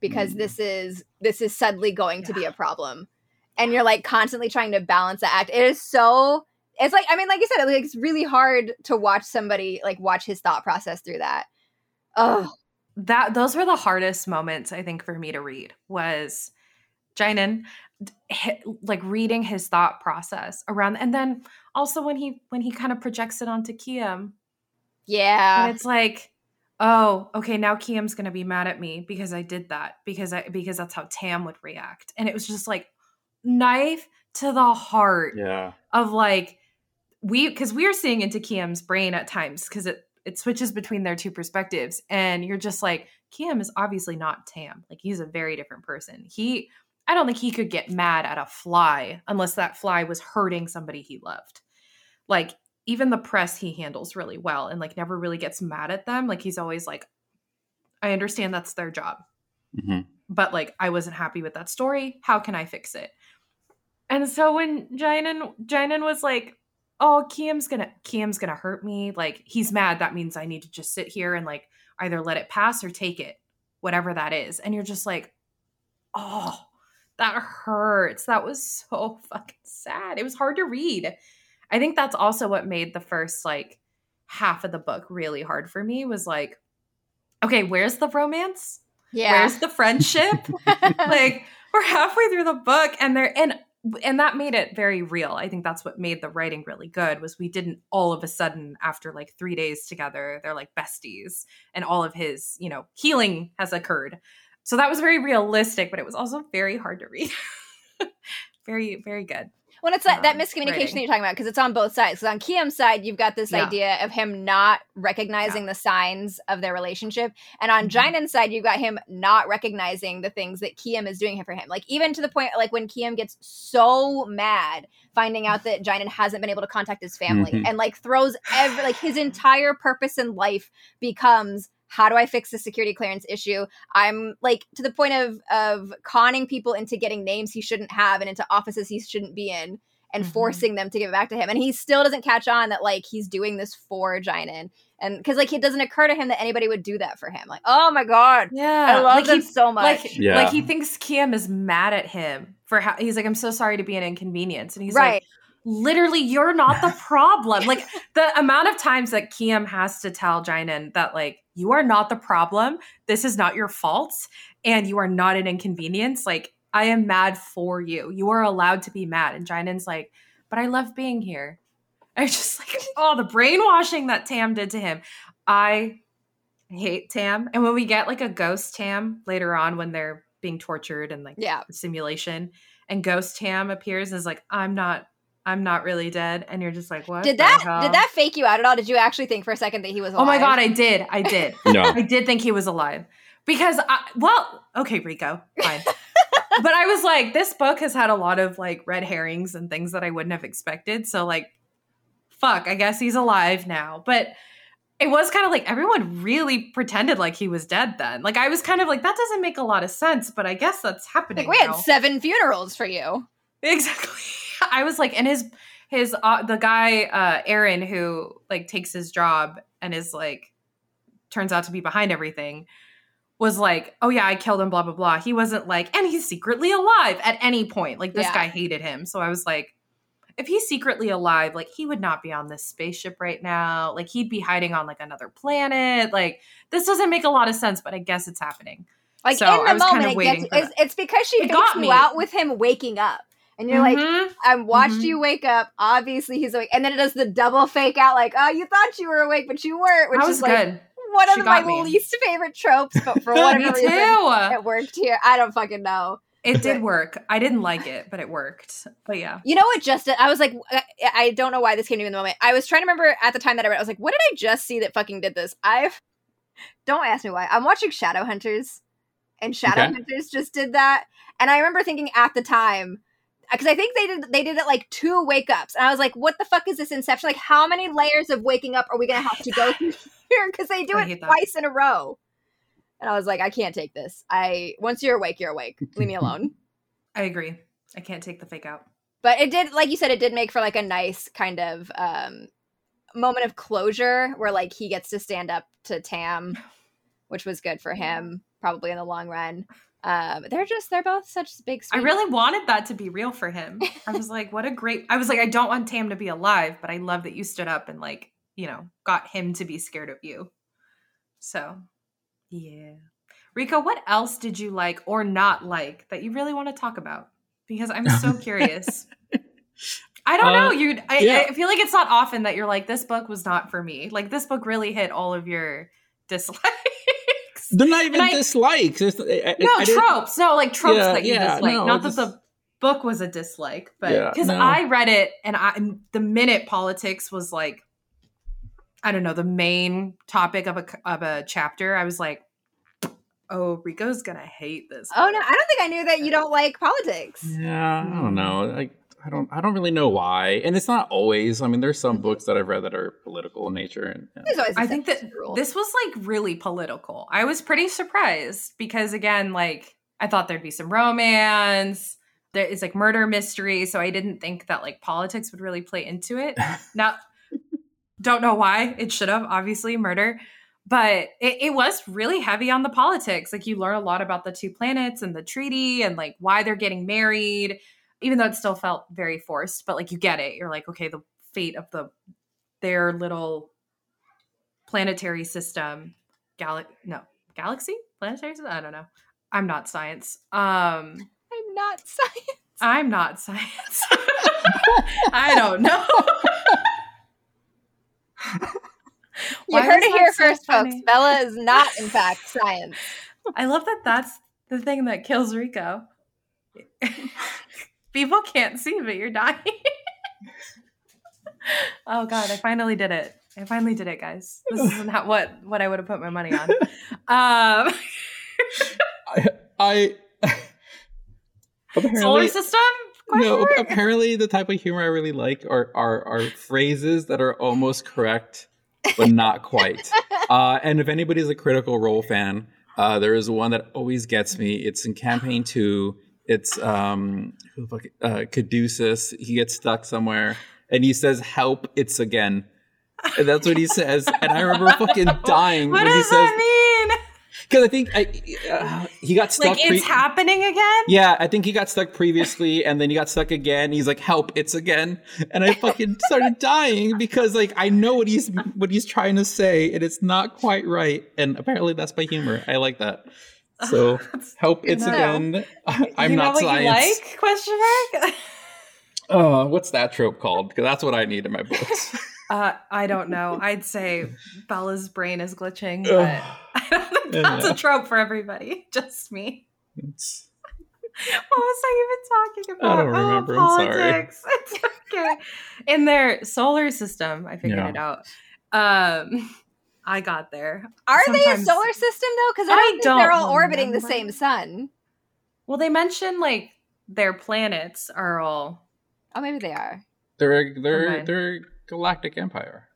because Mm. this is this is suddenly going to be a problem, and you're like constantly trying to balance the act. It is so. It's like I mean, like you said, like, it's really hard to watch somebody like watch his thought process through that. Oh, that those were the hardest moments I think for me to read was Jainan like reading his thought process around and then also when he when he kind of projects it onto Kiem yeah. and it's like oh okay now Kiem's going to be mad at me because I did that because I because that's how Tam would react and it was just like knife to the heart Yeah. of like we because we are seeing into Kiem's brain at times because it it switches between their two perspectives and you're just like Kiem is obviously not Tam like he's a very different person he I don't think he could get mad at a fly unless that fly was hurting somebody he loved like even the press he handles really well and like never really gets mad at them like he's always like I understand that's their job hmm but like I wasn't happy with that story. How can I fix it? And so when Jainan Jainan was like, "Oh, Kiem's gonna Kiem's gonna hurt me," like he's mad. That means I need to just sit here and like either let it pass or take it, whatever that is. And you're just like, "Oh, that hurts. That was so fucking sad. It was hard to read." I think that's also what made the first like half of the book really hard for me. Was like, okay, where's the romance? Yeah. Where's the friendship? like we're halfway through the book and they're and and that made it very real. I think that's what made the writing really good was we didn't all of a sudden after like 3 days together they're like besties and all of his, you know, healing has occurred. So that was very realistic, but it was also very hard to read. very very good. When it's that, that um, miscommunication writing. that you're talking about, because it's on both sides. Because on Kiem's side, you've got this Yeah. idea of him not recognizing the signs of their relationship, and on Mhm. Jainan's side, you've got him not recognizing the things that Kiem is doing for him. Like even to the point, like when Kiem gets so mad finding out that Jainan hasn't been able to contact his family, Mhm. and like throws every like his entire purpose in life becomes. How do I fix the security clearance issue? I'm like to the point of of conning people into getting names he shouldn't have and into offices he shouldn't be in and Mhm. forcing them to give it back to him. And he still doesn't catch on that like he's doing this for Jainan. And because like it doesn't occur to him that anybody would do that for him. Like, oh my god. Yeah. I love like them he, so much. like, Yeah. like he thinks Kiem is mad at him for how he's like, I'm so sorry to be an inconvenience. And he's right. like, literally you're not the problem like the amount of times that Kiem has to tell Jainan that like you are not the problem. This is not your fault and you are not an inconvenience. Like I am mad for you. You are allowed to be mad. And Jainan's like but I love being here. I just like oh the brainwashing that Tam did to him. I hate Tam. And when we get like a ghost Tam later on when they're being tortured and like yeah. simulation and ghost Tam appears and is like I'm not I'm not really dead and you're just like what Did that hell? did that fake you out at all? Did you actually think for a second that he was alive? Oh my god, I did. I did. No. I did think he was alive. Because I, well, okay, Rico, fine. but I was like this book has had a lot of like red herrings and things that I wouldn't have expected. So like fuck, I guess he's alive now. But it was kind of like everyone really pretended like he was dead then. Like I was kind of like that doesn't make a lot of sense, but I guess that's happening. like we had seven funerals for you. Exactly. I was like, and his his uh, the guy uh Aaron who like takes his job and is like turns out to be behind everything was like, oh yeah, I killed him, blah blah blah. He wasn't like, and he's secretly alive at any point. Like this Yeah. guy hated him, so I was like. If he's secretly alive, like he would not be on this spaceship right now. Like he'd be hiding on like another planet. Like this doesn't make a lot of sense, but I guess it's happening. Like So, in I the was moment, it gets, it's, it's because she It fakes got you me. out with him waking up. And you're like, Mhm. I watched Mhm. you wake up. Obviously, he's awake. And then it does the double fake out, like, oh, you thought you were awake, but you weren't. Which that was is like good. one She of my me. least favorite tropes, but for Me whatever reason, too. it worked here. I don't fucking know. It did work. I didn't like it, but it worked. But yeah. You know what? Just I was like, I- I don't know why this came to me in the moment. I was trying to remember at the time that I read. I was like, what did I just see that fucking did this? I've don't ask me why. I'm watching Shadowhunters, and Shadowhunters just did that. And I remember thinking at the time because I think they did they did it like two wake ups, and I was like, what the fuck is this Inception? Like, how many layers of waking up are we gonna have to go through here? Because they do I it that. twice in a row. And I was like, I can't take this. I once you're awake, you're awake. Leave me alone. I agree. I can't take the fake out. but it did, like you said, it did make for like a nice kind of um, moment of closure where like he gets to stand up to Tam, which was good for him, probably in the long run. Um, they're just they're both such big. I really wanted that to be real for him. I was like, what a great. I was like, I don't want Tam to be alive, but I love that you stood up and like you know got him to be scared of you. So, yeah. Rico, what else did you like or not like that you really want to talk about? Because I'm so curious. I don't uh, know. You, I, yeah. I, feel like it's not often that you're like, this book was not for me. Like this book really hit all of your dislikes. They're not even dislikes. I, no tropes. No, like tropes yeah, that you yeah, dislike. No, not just, that the book was a dislike, but because no. I read it and I the minute politics was like, I don't know, the main topic of a of a chapter, I was like, oh, Rico's gonna hate this. Oh no, I don't think I knew that you don't like politics. Yeah, I don't mm. know. Like I don't I don't really know why. And it's not always. I mean, there's some mm-hmm. books that I've read that are political in nature and, and I think that this was like really political. I was pretty surprised because again, like I thought there'd be some romance. There is like murder mystery, so I didn't think that like politics would really play into it. now don't know why. It should have, obviously, murder. But it, it was really heavy on the politics. Like you learn a lot about the two planets and the treaty and like why they're getting married even though it still felt very forced, but like you get it. You're like, okay, the fate of the their little planetary system, gal no galaxy, planetary system. I don't know. I'm not science. Um, I'm not science. I'm not science. I don't know. you heard it here so first, funny? folks. Bella is not, in fact, science. I love that. That's the thing that kills Rico. People can't see, but you're dying. oh god, I finally did it. I finally did it, guys. This isn't what what I would have put my money on. Um, I, I solar system. no, apparently the type of humor I really like are are are phrases that are almost correct but not quite. Uh, and if anybody's a Critical Role fan, uh, there is one that always gets me. It's in campaign two it's um who the fuck uh Caduceus. He gets stuck somewhere and he says, Help, it's again. And that's what he says. And I remember fucking dying what when he says that mean? Because I think I, uh, he got stuck. Like it's pre- happening again. Yeah, I think he got stuck previously, and then he got stuck again. He's like, "Help! It's again!" And I fucking started dying because like I know what he's what he's trying to say, and it's not quite right. And apparently, that's my humor. I like that. So help it's again. I'm you not science. like? Question mark. uh, what's that trope called? Because that's what I need in my books. Uh, I don't know. I'd say Bella's brain is glitching, but I don't think that's yeah. a trope for everybody. Just me. It's... what was I even talking about? I don't remember. Oh, politics. It's okay. In their solar system, I figured yeah. it out. Um, I got there. Are Sometimes, they a solar system though? Because I don't I think don't they're all orbiting remember. the same sun. Well, they mentioned like their planets are all. Oh, maybe they are. They're they're they're galactic empire.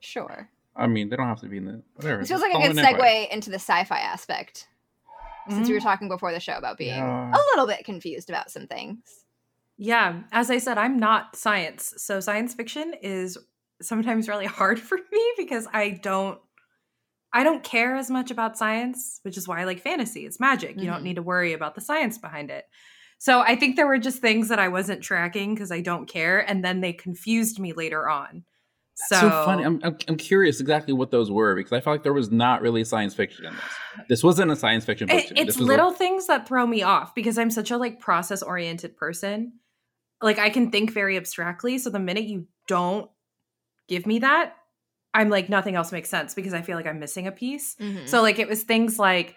Sure. I mean, they don't have to be in the whatever. It feels like a good segue empire. into the sci-fi aspect. Since mm-hmm. we were talking before the show about being yeah. a little bit confused about some things. Yeah, as I said, I'm not science. So science fiction is sometimes really hard for me because I don't I don't care as much about science, which is why I like fantasy. It's magic. You mm-hmm. don't need to worry about the science behind it. So I think there were just things that I wasn't tracking because I don't care, and then they confused me later on. So, so funny. I'm, I'm, I'm curious exactly what those were because I felt like there was not really science fiction in this. This wasn't a science fiction book. It, it's little like, things that throw me off because I'm such a like process oriented person. Like I can think very abstractly. So the minute you don't give me that, I'm like nothing else makes sense because I feel like I'm missing a piece. Mm-hmm. So like it was things like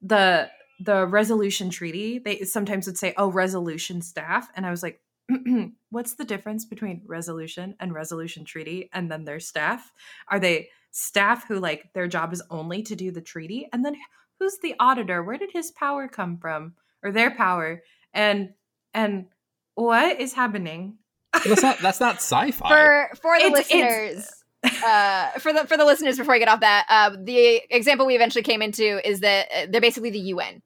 the the resolution treaty. They sometimes would say, "Oh, resolution staff," and I was like, "What's the difference between resolution and resolution treaty?" And then their staff are they staff who like their job is only to do the treaty, and then who's the auditor? Where did his power come from, or their power? And and what is happening? That's not that's not sci-fi. For for the it's, listeners. It's... uh, for the for the listeners before I get off that, uh, the example we eventually came into is that uh, they're basically the UN.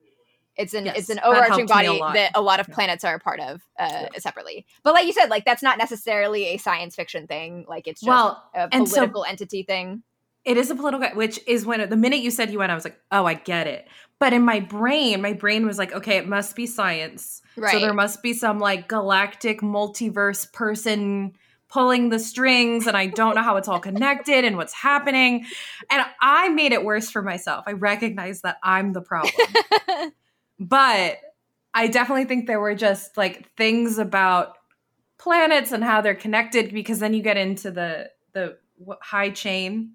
It's an Yes, it's an overarching helped me a body that a lot of planets are a part of uh, separately. But like you said, like that's not necessarily a science fiction thing. Like it's just well, a and so- political entity thing. it is a political, which is when the minute you said UN, I was like, oh, I get it. But in my brain, my brain was like, okay, it must be science. Right. So there must be some like galactic multiverse person pulling the strings, and I don't know how it's all connected and what's happening. And I made it worse for myself. I recognize that I'm the problem. but I definitely think there were just like things about planets and how they're connected because then you get into the the high chain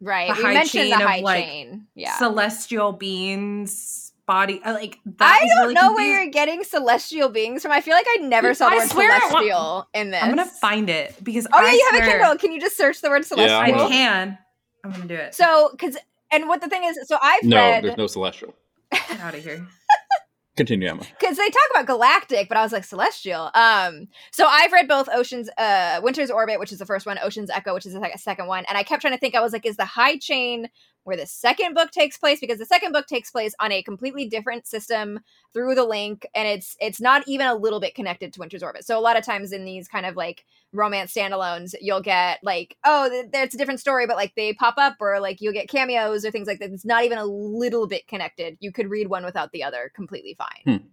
right. the We high mentioned chain the of, high like. Yeah. celestial beings body uh, like that I don't really know where you're getting celestial beings from. I feel like I never saw the I word swear it wa- celestial in this. I'm gonna find it because Oh yeah, I you have a Kindle. Can you just search the word celestial? I can. I'm gonna do it. So, because and what the thing is, so I've No, read there's no celestial. Get out of here. Continue, Emma. because they talk about galactic, but I was like celestial. Um, so I've read both Ocean's, uh, Winter's Orbit, which is the first one, Ocean's Echo, which is the second one, and I kept trying to think. I was like, is the High Chain where the second book takes place? Because the second book takes place on a completely different system through the link, and it's it's not even a little bit connected to Winter's Orbit. So a lot of times in these kind of like romance standalones, you'll get like, oh, th- there's a different story, but like they pop up, or like you'll get cameos or things like that. It's not even a little bit connected. You could read one without the other completely fine. Hmm.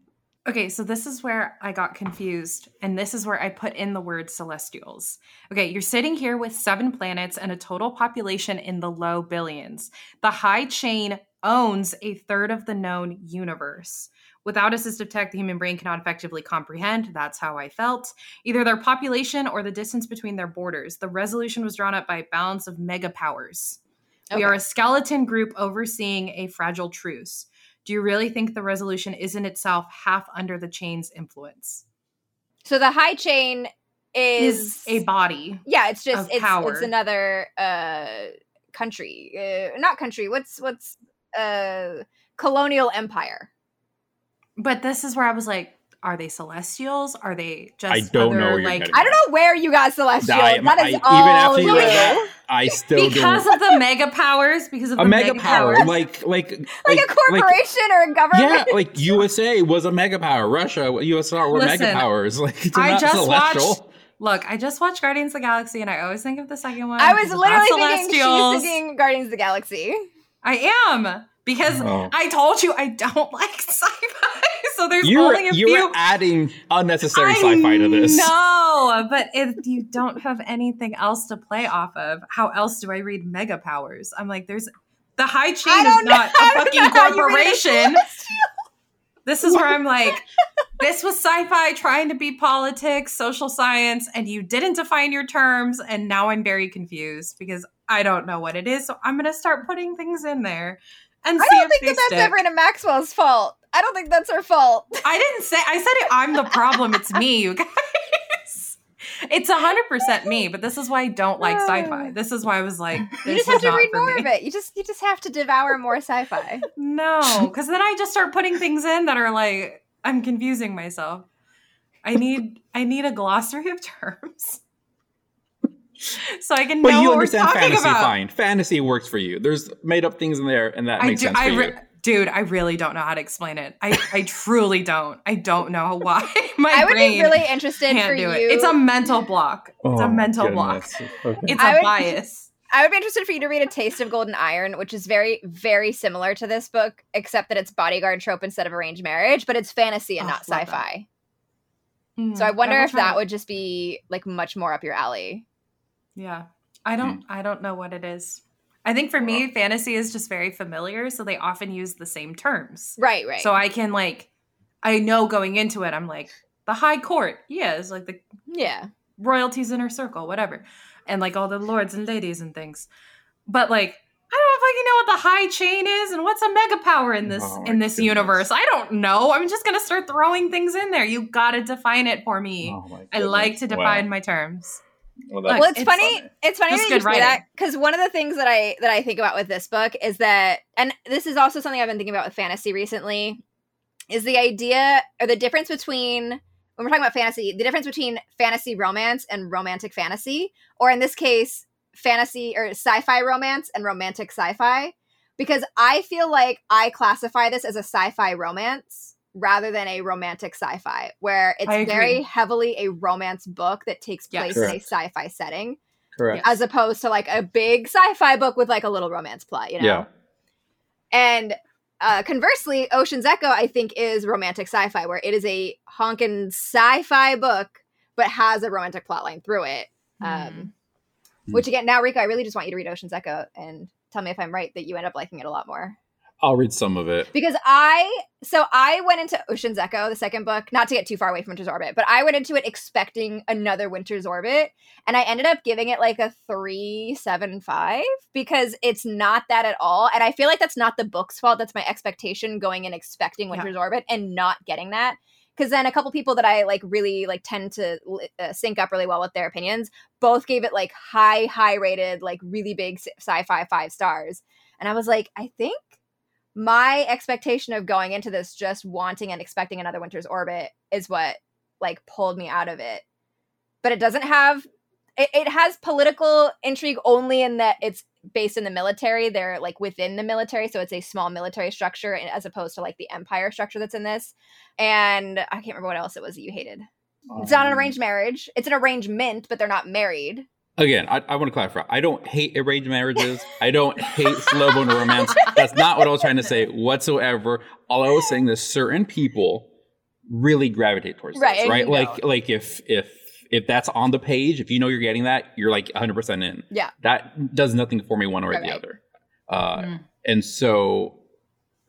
Okay, so this is where I got confused, and this is where I put in the word celestials. Okay, you're sitting here with seven planets and a total population in the low billions. The high chain owns a third of the known universe. Without assistive tech, the human brain cannot effectively comprehend. That's how I felt. Either their population or the distance between their borders. The resolution was drawn up by a balance of mega powers. We are a skeleton group overseeing a fragile truce. Do you really think the resolution is in itself half under the chain's influence? So the high chain is, Is a body. yeah, it's just it's power. it's another uh country, uh, not country. What's what's uh colonial empire? But this is where I was like, are they celestials? Are they just I don't other, know where you're like I don't know where you got celestial. I- that I- is even all after you you. that, I still because don't. of the mega powers, because of a the mega power, powers. like like like, a corporation or a government. yeah, like USA was a mega power. Russia, USSR were Listen, mega powers. Like it's I not just celestial. watched Look, I just watched Guardians of the Galaxy and I always think of the second one. I was literally thinking she's thinking Guardians of the Galaxy. I am. Because Oh. I told you I don't like sci-fi. So there's You were, only a you few were adding unnecessary I sci-fi to this. No, but if you don't have anything else to play off of, how else do I read mega powers? I'm like, there's the high chain don't is know- not I a don't fucking know how you read a corporation. This is where I'm like, this was sci-fi trying to be politics, social science, and you didn't define your terms, and now I'm very confused because I don't know what it is. So I'm gonna start putting things in there and I don't think that that's stick. Everina Maxwell's fault. I don't think that's her fault. I didn't say I said it, I'm the problem. It's me, you guys. It's hundred percent me, but this is why I don't like sci-fi. Uh. This is why I was like, You this just have to read more me. of it. You just you just have to devour more sci-fi. No, because then I just start putting things in that are like I'm confusing myself. I need I need a glossary of terms. So I can But know you what understand we're talking fantasy about. fine. Fantasy works for you. There's made up things in there, and that I makes do, sense I for re- you. Dude, I really don't know how to explain it. I, I truly don't. I don't know why my I would brain be really interested can't for do you. it. It's a mental block. It's a Oh, mental block. Okay. It's I a would- bias. I would be interested for you to read A Taste of Gold and Iron, which is very, very similar to this book, except that it's bodyguard trope instead of arranged marriage, but it's fantasy and Oh, not sci-fi. Mm, So I wonder will if that to- would just be like much more up your alley. Yeah. I don't I don't know what it is. I think for me fantasy is just very familiar, so they often use the same terms. Right, right. So I can like I know going into it I'm like the high court. Yeah, it's like the yeah. royalties inner circle, whatever. And like all the lords and ladies and things. But like I don't fucking know what the high chain is and what's a mega power in this Oh in this goodness. universe. I don't know. I'm just gonna start throwing things in there. You gotta define it for me. Oh I like to define Wow. my terms. Well, well, it's, it's- funny. It's funny that you say that because one of the things that I that I think about with this book is that, and this is also something I've been thinking about with fantasy recently, is the idea or the difference between when we're talking about fantasy, the difference between fantasy romance and romantic fantasy, or in this case, fantasy or sci-fi romance and romantic sci-fi. because I feel like I classify this as a sci-fi romance rather than a romantic sci-fi where it's very heavily a romance book that takes place in a sci-fi setting. Correct. As opposed to like a big sci-fi book with like a little romance plot, you know? Yeah. And uh, conversely, Ocean's Echo, I think, is romantic sci-fi, where it is a honkin' sci-fi book, but has a romantic plotline through it. Um, mm. Which again, now Rico, I really just want you to read Ocean's Echo and tell me if I'm right that you end up liking it a lot more. I'll read some of it. Because I so I went into Ocean's Echo, the second book, not to get too far away from Winter's Orbit, but I went into it expecting another Winter's Orbit, and I ended up giving it like a three seven five because it's not that at all. And I feel like that's not the book's fault. That's my expectation going and expecting Winter's yeah. Orbit and not getting that. Because then a couple people that I like really like tend to uh, sync up really well with their opinions both gave it like high high rated like really big sci-fi five stars, and I was like, I think my expectation of going into this just wanting and expecting another winter's orbit is what like pulled me out of it. But it doesn't have it, it has political intrigue only in that it's based in the military. They're like within the military so it's a small military structure as opposed to like the empire structure that's in this. And i can't remember what else it was that you hated. Um, it's not an um, arranged marriage. It's an arrangement but they're not married Again, I, I want to clarify. I don't hate arranged marriages. I don't hate slow burn romance. That's not what I was trying to say whatsoever. All I was saying is certain people really gravitate towards right, this, right? Like, know. like if if if that's on the page, if you know you're getting that, you're like 100 percent in. Yeah, that does nothing for me one way or right, the right. other. Uh, mm. And so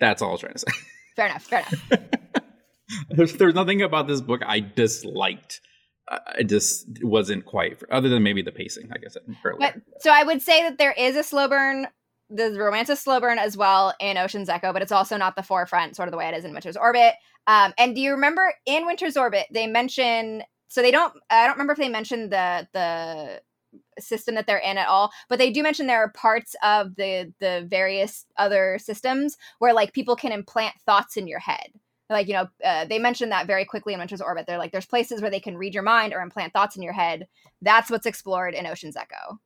that's all I was trying to say. Fair enough. Fair enough. there's there's nothing about this book I disliked it just wasn't quite other than maybe the pacing i guess but, so i would say that there is a slow burn the romance of slow burn as well in ocean's echo but it's also not the forefront sort of the way it is in winter's orbit. Um, and do you remember in winter's orbit they mention so they don't i don't remember if they mentioned the the system that they're in at all but they do mention there are parts of the the various other systems where like people can implant thoughts in your head like you know uh, they mentioned that very quickly in winter's orbit. They're like there's places where they can read your mind or implant thoughts in your head. That's what's explored in ocean's echo.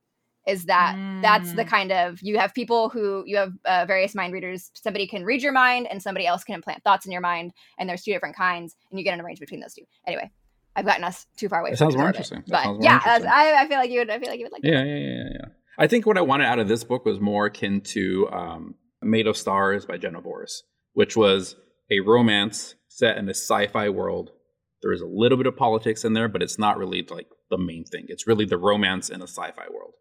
Is that mm. that's the mm. kind of you have people who you have uh, various mind readers. Somebody can read your mind and somebody else can implant thoughts in your mind and there's two different kinds and you get an range between those two. Anyway i've gotten us too far away that sounds more interesting. But more yeah interesting. I, I, feel like you would i feel like you would like yeah, yeah yeah yeah i think what i wanted out of this book was more akin to um, made of stars by jenna bors which was a romance set in a sci-fi world. There is a little bit of politics in there, but it's not really like the main thing. It's really the romance in a sci-fi world.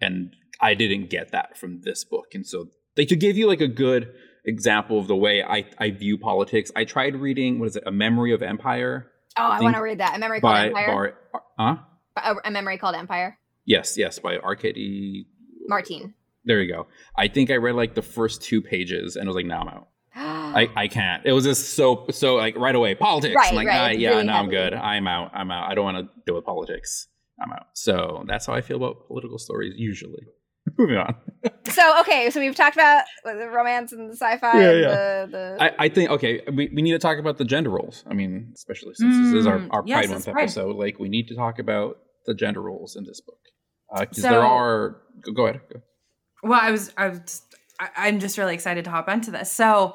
And I didn't get that from this book. And so they to give you like a good example of the way I, I view politics, I tried reading what is it, A Memory of Empire. Oh, I, I want to read that. A Memory Called Empire. Bar, huh? A, a, Memory Called Empire. Yes, yes, by Arkady Martine. There you go. I think I read like the first two pages and I was like, now I'm out. I, I can't. It was just so so like right away politics. Right, like right. Ah, yeah, really no, I'm good. I'm out. I'm out. I don't want to deal with politics. I'm out. So that's how I feel about political stories usually. Moving on. so okay, so we've talked about the romance and the sci-fi. Yeah, yeah. The, the... I, I, think okay, we, we need to talk about the gender roles. I mean, especially since mm, this is our, mm, our yes, Pride Month episode, like we need to talk about the gender roles in this book because uh, so, there are. Go, go ahead. Go. Well, I was I was I, I'm just really excited to hop into this. So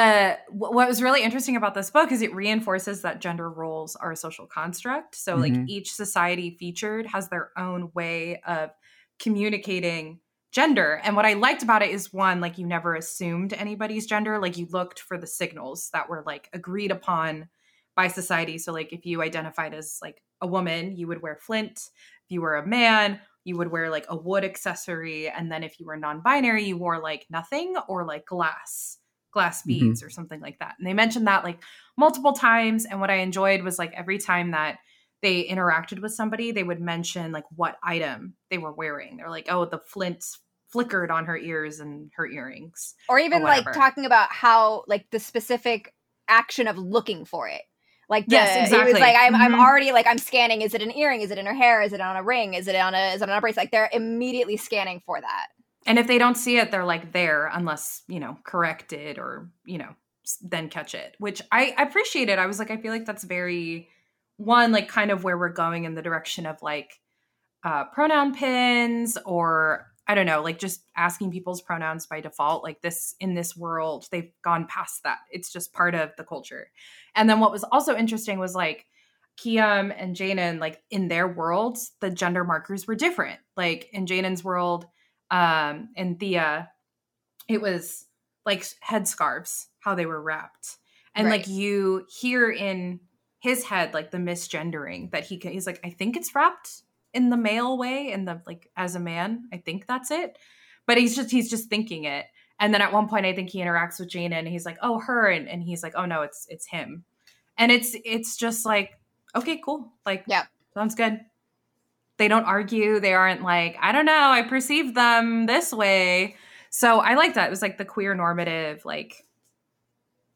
the what was really interesting about this book is it reinforces that gender roles are a social construct. So mm-hmm. like each society featured has their own way of communicating gender. And what i liked about it is one like you never assumed anybody's gender. Like you looked for the signals that were like agreed upon by society. So like if you identified as like a woman you would wear flint. If you were a man you would wear like a wood accessory. And then if you were non-binary you wore like nothing or like glass glass mm-hmm. beads mm-hmm. or something like that. And they mentioned that like multiple times. And what I enjoyed was like every time that they interacted with somebody, they would mention like what item they were wearing. They're like, oh, the flints flickered on her ears and her earrings. Or even or like talking about how like the specific action of looking for it. Like the, yes, exactly. It was like I'm, mm-hmm. I'm already like I'm scanning. Is it an earring? Is it in her hair? Is it on a ring? Is it on a is it on a brace? Like they're immediately scanning for that. And if they don't see it, they're like there unless, you know, corrected or, you know, then catch it, which I, I appreciate it. I was like, I feel like that's very one, like kind of where we're going in the direction of like uh, pronoun pins or I don't know, like just asking people's pronouns by default, like this in this world, they've gone past that. It's just part of the culture. And then what was also interesting was like Kiem and Jainan, like in their worlds, the gender markers were different. Like in Jainan's world, um, and Thea, it was like headscarves, how they were wrapped. And Right. like you hear in his head, like the misgendering that he can, he's like, I think it's wrapped in the male way, and the like as a man. I think that's it. But he's just he's just thinking it. And then at one point I think he interacts with Jana and he's like, Oh, her, and, and he's like, Oh no, it's it's him. And it's it's just like, okay, cool. Like Yeah. sounds good. They don't argue. They aren't like, I don't know, I perceive them this way. So I like that. It was like the queer normative, like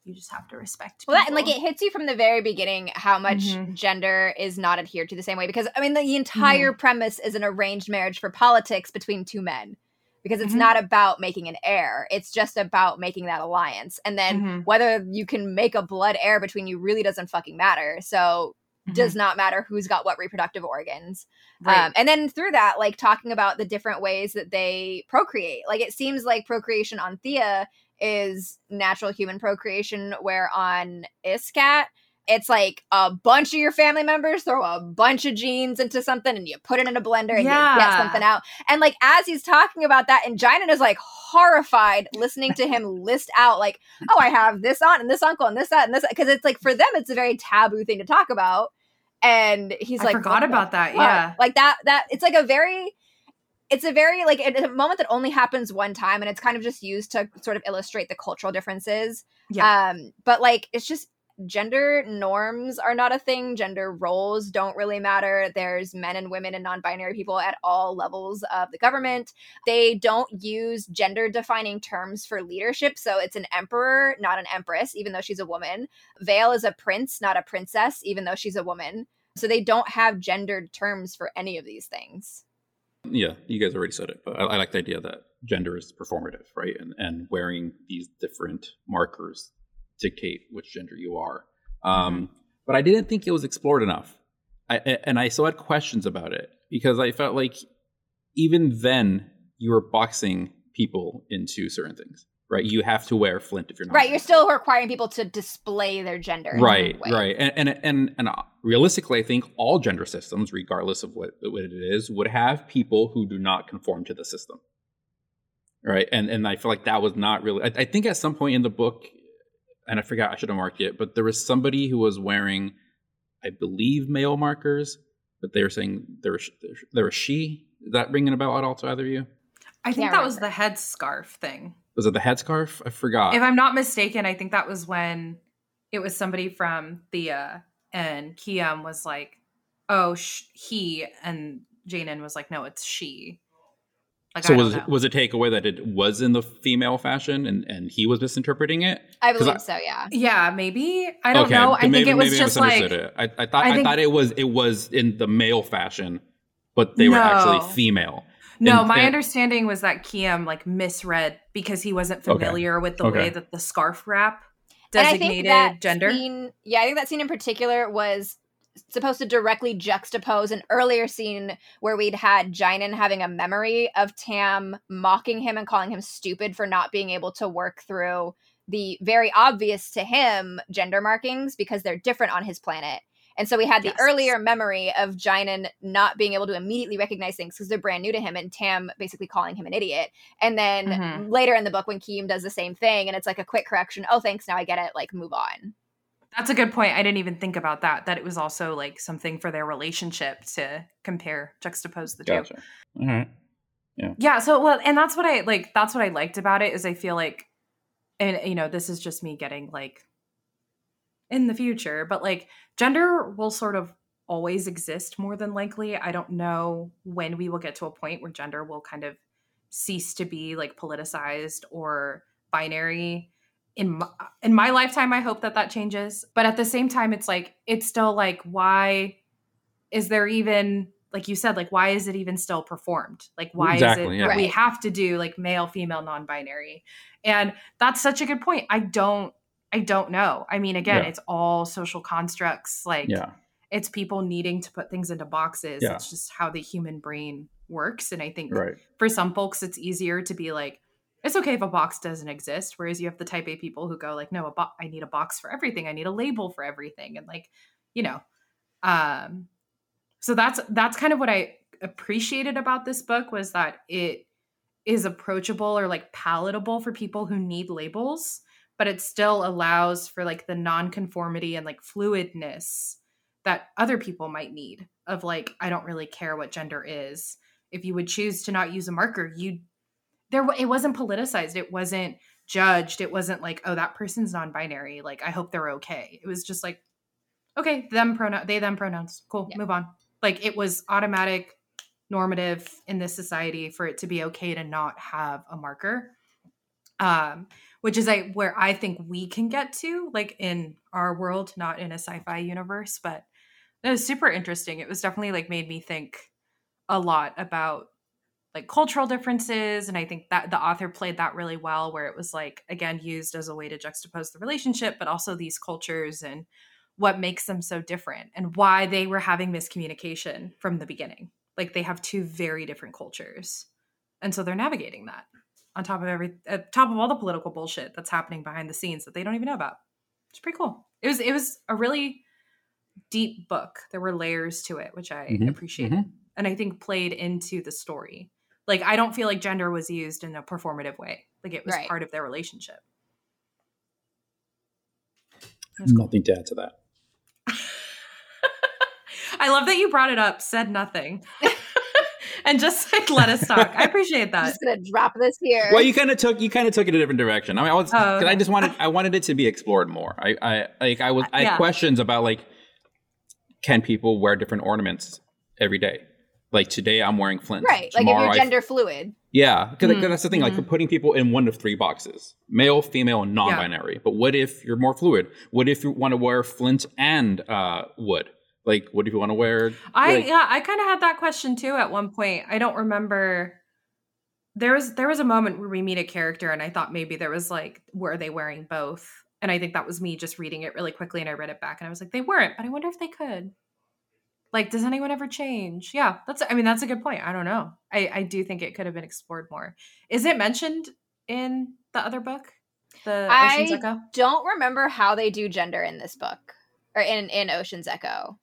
you just have to respect. Well, that, and like it hits you from the very beginning how much Mhm. gender is not adhered to the same way. Because I mean, the entire Mm-hmm. premise is an arranged marriage for politics between two men. Because it's Mhm. not about making an heir; it's just about making that alliance. And then Mhm. whether you can make a blood heir between you really doesn't fucking matter. So does not matter who's got what reproductive organs. Mm-hmm. Right. Um, and then through that, like talking about the different ways that they procreate. Like it seems like procreation on Thea is natural human procreation, where on Iskat, it's like a bunch of your family members throw a bunch of genes into something and you put it in a blender and you get something out. And like as he's talking about that, and Jainan is like horrified listening to him list out like, oh, I have this aunt and this uncle and this that and this because it's like for them it's a very taboo thing to talk about. And he's I like, forgot "What the about that. fuck?" Yeah. like that that it's like a very it's a very like it's a moment that only happens one time and it's kind of just used to sort of illustrate the cultural differences Yeah. um but like it's just gender norms are not a thing. Gender roles don't really matter. There's men and women and non-binary people at all levels of the government. They don't use gender defining terms for leadership so it's an emperor not an empress even though she's a woman. Vale is a prince not a princess even though she's a woman. So they don't have gendered terms for any of these things. Yeah, you guys already said it, but I, I like the idea that gender is performative, right? And and wearing these different markers dictate which gender you are. Um, But I didn't think it was explored enough, I, and I still had questions about it because I felt like even then you were boxing people into certain things, right? You have to wear flint if you're not right you're still requiring people to display their gender right right. And, and and and uh, realistically i think all gender systems regardless of what, what it is would have people who do not conform to the system. Right? And and i feel like that was not really i, I think at some point in the book and i forgot i should have marked it but there was somebody who was wearing i believe male markers but they were saying there was there was she is that ringing a bell at all to either of you I think Can't that was remember. the headscarf thing. was it the headscarf i forgot If I'm not mistaken, I think that was when it was somebody from Thea and Kiem was like, "Oh, sh- he," and Jainan was like, "No, it's she." Like, so I was it, know. was it take away that it was in the female fashion and and he was misinterpreting it I believe I- so yeah Yeah, maybe. I don't know. I then think it was just I like it. I, I thought I I, thought it was it was in the male fashion, but they were actually female. no. and- my and- understanding was that Kiem like misread because he wasn't Okay. familiar with the Okay. way that the scarf wrap And I designated think that gender. Scene, yeah, I think that scene in particular was supposed to directly juxtapose an earlier scene where we'd had Jainan having a memory of Tam mocking him and calling him stupid for not being able to work through the very obvious to him gender markings because they're different on his planet. And so we had the Yes. earlier memory of Jainan not being able to immediately recognize things because they're brand new to him and Tam basically calling him an idiot. And then Mhm. later in the book when Kiem does the same thing and it's like a quick correction, oh thanks, now I get it, like move on. That's a good point. I didn't even think about that. That it was also like something for their relationship to compare, juxtapose the two. Gotcha. All right. Yeah. So well, and that's what I like. That's what I liked about it is I feel like, and you know, this is just me getting like in the future, but like gender will sort of always exist more than likely. I don't know when we will get to a point where gender will kind of cease to be like politicized or binary in my, in my lifetime i hope that that changes but at the same time it's like it's still like why is there even like you said like why is it even still performed like why Exactly, is it yeah. that we have to do like male female non-binary and that's such a good point i don't i don't know i mean again Yeah. it's all social constructs like Yeah. it's people needing to put things into boxes it's just how the human brain works. And I think Right. for some folks, it's easier to be like, it's okay if a box doesn't exist. Whereas you have the type A people who go like, no, a bo- I need a box for everything. I need a label for everything. And like, you know, um, so that's that's kind of what I appreciated about this book was that it is approachable or like palatable for people who need labels, but it still allows for like the nonconformity and like fluidness that other people might need of like I don't really care what gender is. If you would choose to not use a marker, you there it wasn't politicized. It wasn't judged. It wasn't like oh that person's non-binary. Like I hope they're okay. It was just like okay them pronoun they them pronouns cool Yeah. move on. Like it was automatic normative in this society for it to be okay to not have a marker um which is like where i think we can get to like in our world not in a sci-fi universe but it was super interesting it was definitely like made me think a lot about like cultural differences and i think that the author played that really well where it was like again used as a way to juxtapose the relationship but also these cultures and what makes them so different and why they were having miscommunication from the beginning. Like they have two very different cultures and so they're navigating that on top of every at top of all the political bullshit that's happening behind the scenes that they don't even know about. It's pretty cool. It was it was a really deep book. There were layers to it which i Mhm, appreciated and i think played into the story like i don't feel like gender was used in a performative way like it was Right. part of their relationship It was cool. Nothing to add to that. I love that you brought it up, said nothing, and just like let us talk. I appreciate that I'm that. just gonna drop this here. Well, you kind of took you kind of took it a different direction. I mean, I was Oh, 'cause I just wanted I wanted it to be explored more. I I like I was I had questions about like can people wear different ornaments every day? Like today I'm wearing flint. right. Like if you're I- gender fluid. Yeah, because Mm, that's the thing. Like mhm. we're putting people in one of three boxes: male, female, and non-binary. But what if you're more fluid? What if you want to wear flint and uh, wood? Like, what if you want to wear? I like- yeah, I kind of had that question too at one point. I don't remember. There was there was a moment where we meet a character, and I thought maybe there was like, were they wearing both? And I think that was me just reading it really quickly, and I read it back, and I was like, they weren't, but I wonder if they could. Like, does anyone ever change? Yeah, that's. I mean, that's a good point. I don't know. I I do think it could have been explored more. Is it mentioned in the other book, the Ocean's I Echo? don't remember how they do gender in this book or in in Ocean's Echo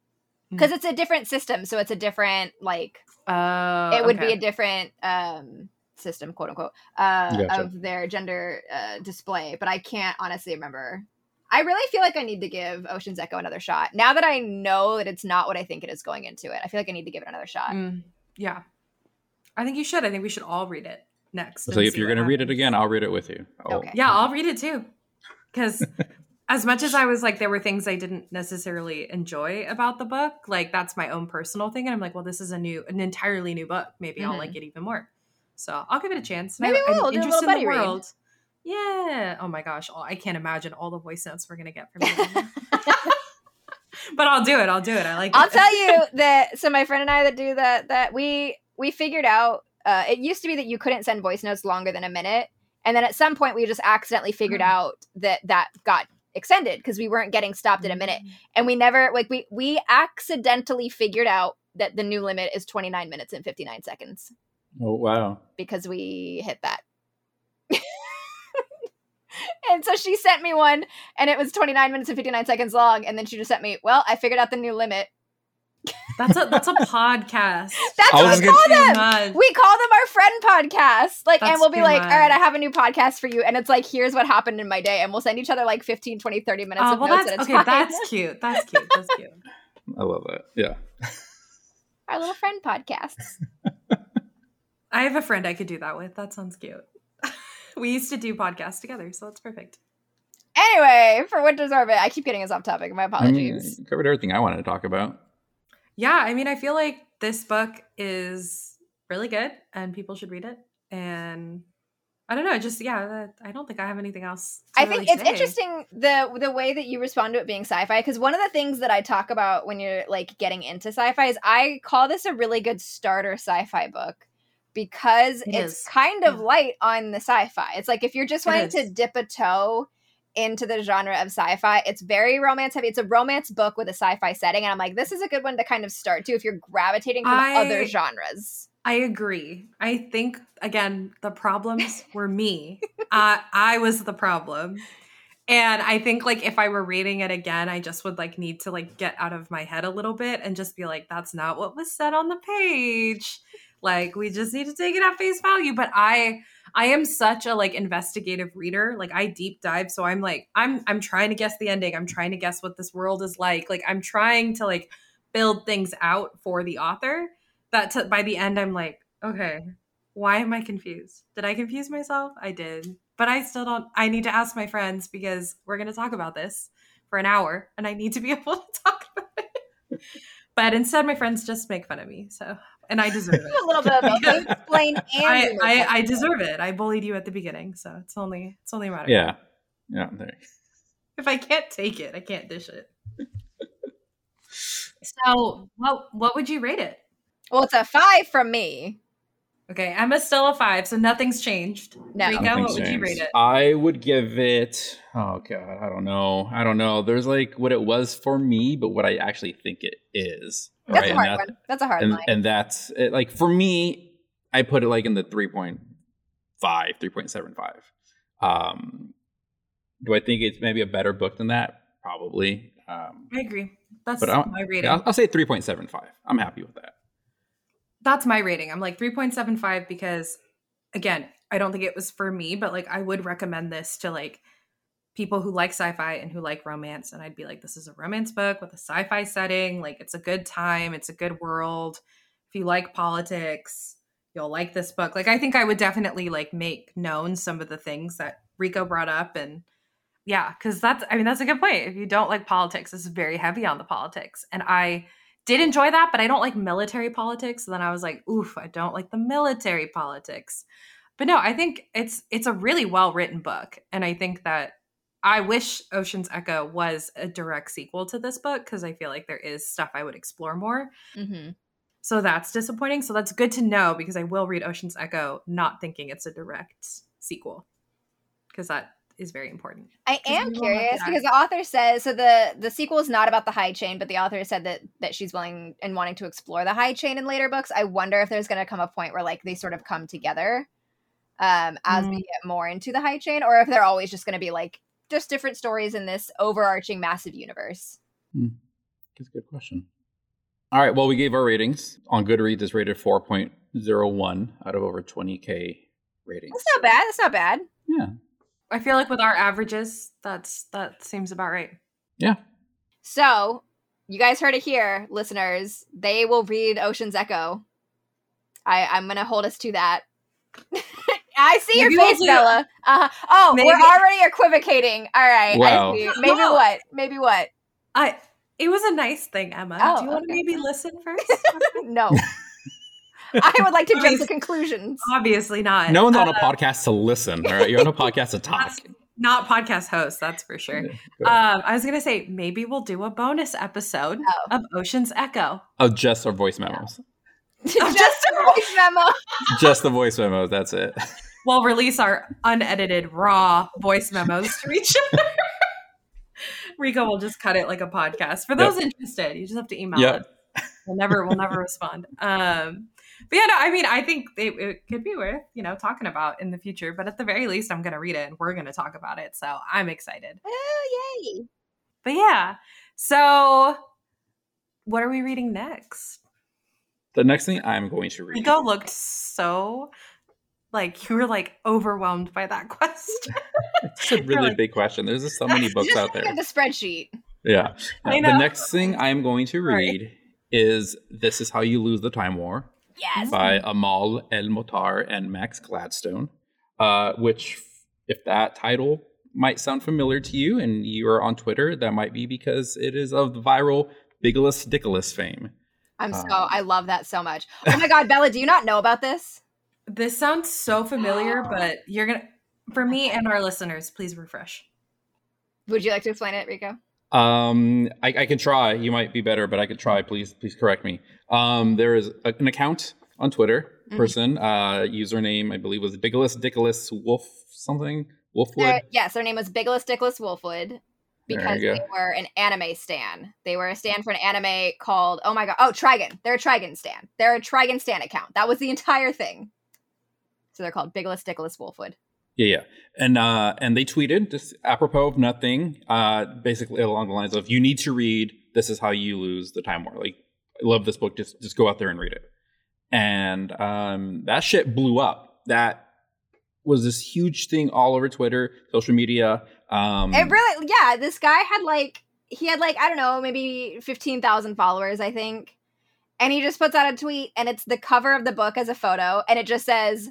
Hmm. because it's a different system. So it's a different like Oh, it would be a different um system, quote unquote, uh, Gotcha. of their gender uh, display. But I can't honestly remember. I really feel like I need to give Ocean's Echo another shot now that I know that it's not what I think it is going into it. I feel like I need to give it another shot. Mm, yeah, I think you should. I think we should all read it next. So if you're gonna read it again, I'll read it with you. I'll- Okay. yeah, I'll read it too. Because as much as I was like, there were things I didn't necessarily enjoy about the book. Like that's my own personal thing, and I'm like, well, this is a new, an entirely new book. Maybe I'll Mhm. like it even more. So I'll give it a chance. Maybe I- we'll I'm do a interested little in buddy the read. World. Yeah. Oh my gosh. all- I can't imagine all the voice notes we're gonna get from you. but I'll do it. I'll do it. I like. I'll it. tell you that. So my friend and I that do that that we we figured out. Uh, it used to be that you couldn't send voice notes longer than a minute, and then at some point we just accidentally figured Hmm. out that that got extended because we weren't getting stopped at a minute, and we never like we we accidentally figured out that the new limit is 29 minutes and 59 seconds Oh wow. because we hit that. and so she sent me one and it was 29 minutes and 59 seconds long and then she just sent me, "Well, I figured out the new limit." That's a that's a podcast. That's I what we call them. much. We call them our friend podcast. Like, and we'll be like, much. all right, I have a new podcast for you. And it's like, here's what happened in my day. And we'll send each other like 15, 20, 30 minutes Oh, of well, notes that's okay. time. That's cute. That's cute. That's cute. I love that. Yeah. our little friend podcasts. I have a friend I could do that with. That sounds cute. We used to do podcasts together, so that's perfect. Anyway, for what Winter's Orbit, I keep getting us off topic. My apologies. I mean, apologies. you covered everything I wanted to talk about. Yeah, I mean, I feel like this book is really good and people should read it. And I don't know, just yeah, I don't think I have anything else. to I think really it's say. interesting the the way that you respond to it being sci-fi because one of the things that I talk about when you're like getting into sci-fi is I call this a really good starter sci-fi book because It it's is. kind of Yeah. light on the sci-fi. It's like if you're just wanting to dip a toe into the genre of sci-fi, it's very romance heavy. It's a romance book with a sci-fi setting and I'm like this is a good one to kind of start to if you're gravitating from I- other genres. I agree. I think again the problems were me. uh, I was the problem. And I think like if I were reading it again, I just would like need to like get out of my head a little bit and just be like, that's not what was said on the page. Like we just need to take it at face value. But I I am such a like investigative reader. Like I deep dive. So I'm like, I'm I'm trying to guess the ending. I'm trying to guess what this world is like. Like I'm trying to like build things out for the author. That t- by the end I'm like, okay, why am I confused? Did I confuse myself? I did. But I still don't I need to ask my friends because we're gonna talk about this for an hour and I need to be able to talk about it. but instead my friends just make fun of me. So and I deserve it. a little bit of both. explain I, I, I deserve it. I bullied you at the beginning, so it's only it's only a matter. Yeah, yeah. There. If I can't take it, I can't dish it. so, what what would you rate it? Well, it's a five from me. Okay, Emma's still a five, so nothing's changed. No. Rico, Nothing what would you rate it? I would give it. Oh god, I don't know. I don't know. There's like what it was for me, but what I actually think it is. That's right? a And hard that- one. That's a hard and, line. and that's it, like for me i put it like in the 3.5 3.75 um do i think it's maybe a better book than that probably um I agree. That's but I'll, my rating. I'll, I'll say 3.75 i'm happy with that That's my rating. I'm like 3.75 because again, I don't think it was for me, but like I would recommend this to like people who like sci-fi and who like romance and I'd be like this is a romance book with a sci-fi setting, like it's a good time, it's a good world. If you like politics, you'll like this book. Like I think I would definitely like make known some of the things that Rico brought up and yeah, cuz that's I mean that's a good point. If you don't like politics, this is very heavy on the politics and I did enjoy that, but I don't like military politics. And then I was like, oof, I don't like the military politics. But no, I think it's it's a really well written book, and I think that I wish Ocean's Echo was a direct sequel to this book because I feel like there is stuff I would explore more. hmm So that's disappointing. So that's good to know because I will read Ocean's Echo not thinking it's a direct sequel because that is very important. I am we will have curious because the author says so. the The sequel is not about the high chain, but the author said that that she's willing and wanting to explore the high chain in later books. I wonder if there's going to come a point where like they sort of come together um, as we Mm. get more into the high chain, or if they're always just going to be like just different stories in this overarching massive universe. that's a good question all right well we gave our ratings on goodreads is rated 4.01 out of over 20k ratings That's not bad. That's not bad. yeah I feel like with our averages, that's that seems about right. yeah So, you guys heard it here, listeners. They will read Ocean's Echo. I, I'm going to hold us to that. I see Maybe your we'll face, Bella. Uh, oh, Maybe- we're already equivocating. All right. Wow. I see. Maybe No. what? Maybe what? I it was a nice thing, Emma. Oh, Do you want to okay. maybe listen first? No. I would like to jump to conclusions. Obviously not. no one's on a Uh, podcast to listen all right you're on a podcast to talk not podcast host, that's for sure. Yeah, go ahead. Um, I was gonna say maybe we'll do a bonus episode Oh. of Ocean's Echo. of just our voice memos Just a voice memo. just the voice memos that's it We'll release our unedited raw voice memos to each other. Rico will just cut it like a podcast. For those interested, you just have to email Yep. us. We'll never we'll never respond. Um but yeah, no, I mean, I think it, it could be worth, you know, talking about in the future. But at the very least, I'm gonna read it and we're gonna talk about it. So I'm excited. Oh, yay. But yeah. So what are we reading next? The next thing I'm going to read. Rico looked so like you were like overwhelmed by that question. It's a really like- big question. There's just so many books Just out there. at the spreadsheet. Yeah. I Uh, the next thing I'm going to Sorry. read is This Is How You Lose the Time War Yes. by Amal El-Mohtar and Max Gladstone, uh, which, if that title might sound familiar to you and you are on Twitter, that might be because it is of the viral Bigolas Dickolas fame. I'm so, Um, I love that so much. Oh my God, Bella, do you not know about this? This sounds so familiar, but you're gonna for me and our listeners, please refresh. Would you like to explain it, Rico? Um, I, I can try. You might be better, but I could try. Please, please correct me. Um, there is a, an account on Twitter. Mhm. Person, uh, username I believe was Bigolas Dickolas Wolf something Wolfwood. Their, yes, their name was Bigolas Dickolas Wolfwood. because they were an anime stan. They were a stan for an anime called oh my god oh Trigun. They're a Trigun stan. They're a Trigun stan account. That was the entire thing. So they're called Bigolas Dickolas Wolfwood. Yeah, yeah, and uh, and they tweeted just apropos of nothing, uh, basically along the lines of "You need to read. This is how you lose the time war." Like, I love this book. Just just go out there and read it. And um, that shit blew up. That was this huge thing all over Twitter, social media. Um, it really, yeah. This guy had like he had like I don't know, maybe fifteen thousand followers, I think. And he just puts out a tweet, and it's the cover of the book as a photo, and it just says,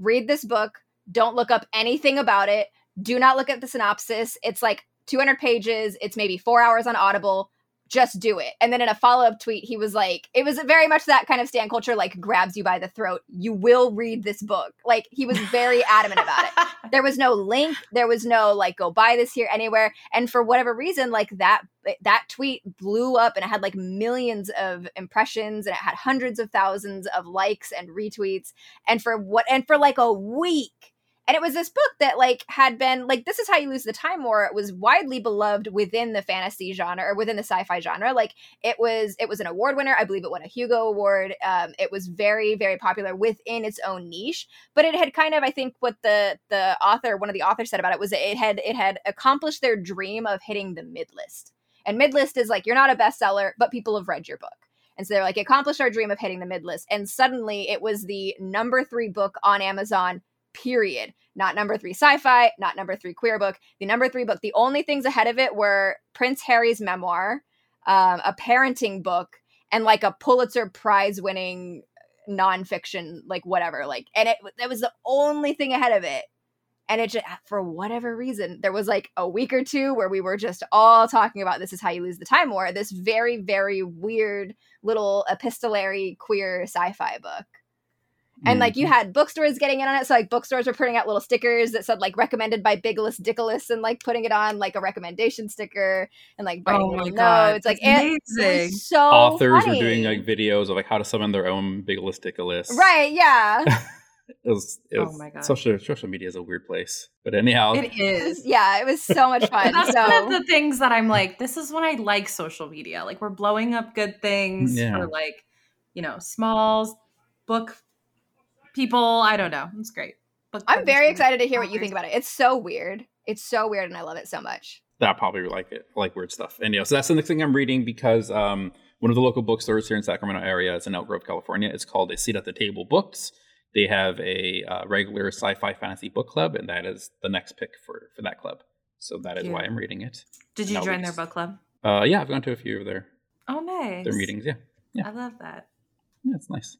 "Read this book. Don't look up anything about it. Do not look at the synopsis. It's like 200 pages. It's maybe four hours on Audible just do it. And then in a follow up tweet, he was like, it was very much that kind of stan culture, like grabs you by the throat. You will read this book. Like he was very adamant about it. There was no link. There was no like go buy this here anywhere. And for whatever reason, like that that tweet blew up and it had like millions of impressions and it had hundreds of thousands of likes and retweets. And for what and for like a week and it was this book that like had been like this is how you lose the time war it was widely beloved within the fantasy genre or within the sci-fi genre. Like it was it was an award winner. I believe it won a hugo award. Um, it was very very popular within its own niche. But it had kind of i think what the the author one of the authors said about it was it had it had accomplished their dream of hitting the mid list. And mid list is like you're not a bestseller but people have read your book. And so they're like accomplished our dream of hitting the mid list. And suddenly it was the number three book on amazon period. Not number three sci fi, not number three queer book. The number three book, the only things ahead of it were Prince Harry's memoir, um, a parenting book, and like a Pulitzer Prize winning nonfiction, like whatever. Like, and it that was the only thing ahead of it. And it just, for whatever reason, there was like a week or two where we were just all talking about this is how you lose the time war. This very, very weird little epistolary queer sci fi book and like you mm-hmm. had bookstores getting in on it. So like bookstores were putting out little stickers that said like recommended by bigolas dickolas and like putting it on like a recommendation sticker and like writing oh little God, notes. Like it, it so authors funny. were doing like videos of like how to summon their own bigolas dickolas. Right yeah. It was, it was oh my god social social media is a weird place. But anyhow. It is. yeah it was so much fun. That's so. one of the things that i'm like this is when i like social media. Like we're blowing up good things yeah. for like you know smalls book people. I don't know. It's great. But I'm very excited to hear what you think about it. It's so weird. It's so weird, and I love it so much. I probably like it. I like weird stuff. And yeah, so that's the next thing I'm reading because um, one of the local bookstores here in Sacramento area is in Elk Grove, California. It's called A Seat at the Table Books. They have a uh, regular sci-fi fantasy book club, and that is the next pick for for that club. So that is why I'm reading it. Did you join their book club? Uh, yeah, I've gone to a few of their oh nice their meetings. Yeah, yeah, I love that. Yeah, it's nice.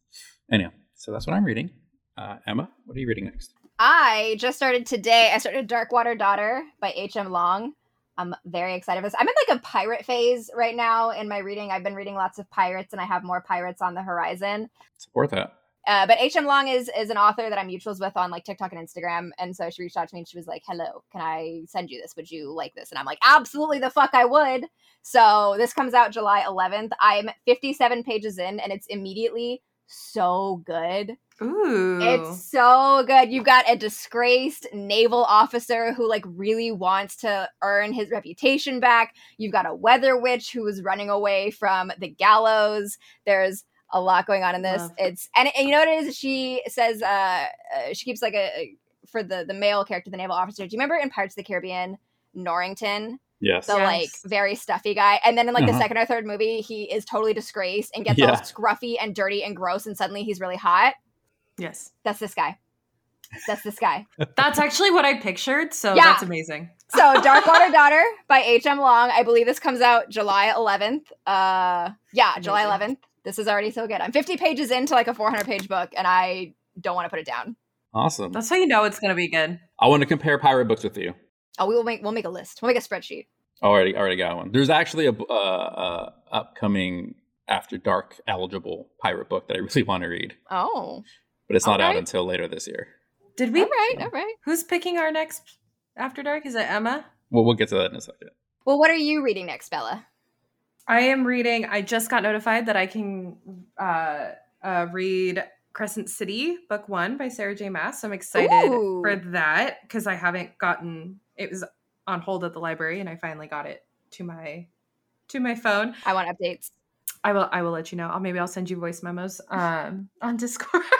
Anyhow, so that's what I'm reading. Uh, Emma, what are you reading next? I just started today. I started Darkwater Daughter by H.M. Long. I'm very excited for this. I'm in like a pirate phase right now in my reading. I've been reading lots of pirates, and I have more pirates on the horizon. Support that. Uh, but H.M. Long is is an author that I'm mutuals with on like TikTok and Instagram, and so she reached out to me and she was like, "Hello, can I send you this? Would you like this?" And I'm like, "Absolutely, the fuck I would." So this comes out July 11th. I'm 57 pages in, and it's immediately so good. Ooh. It's so good. You've got a disgraced naval officer who like really wants to earn his reputation back. You've got a weather witch who is running away from the gallows. There's a lot going on in this. Love. It's and, and you know what it is? She says uh, uh she keeps like a for the the male character, the naval officer. Do you remember in Pirates of the Caribbean, Norrington? Yes. The yes. like very stuffy guy. And then in like uh-huh. the second or third movie, he is totally disgraced and gets yeah. all scruffy and dirty and gross and suddenly he's really hot. Yes. That's this guy. That's this guy. that's actually what I pictured. So yeah. that's amazing. so Darkwater Daughter by H.M. Long. I believe this comes out July 11th. Uh yeah, amazing. July 11th. This is already so good. I'm 50 pages into like a 400 page book and I don't want to put it down. Awesome. That's how you know it's going to be good. I want to compare pirate books with you. Oh, we will make we'll make a list. We'll make a spreadsheet. Already, already got one. There's actually a uh, uh, upcoming After Dark eligible pirate book that I really want to read. Oh, but it's not right. out until later this year. Did we? All right, all right. Who's picking our next After Dark? Is it Emma? Well, we'll get to that in a second. Well, what are you reading next, Bella? I am reading. I just got notified that I can uh, uh, read Crescent City, book one by Sarah J. Maas. So I'm excited Ooh. for that because I haven't gotten. It was on hold at the library, and I finally got it to my to my phone. I want updates. I will I will let you know. I'll maybe I'll send you voice memos um on Discord.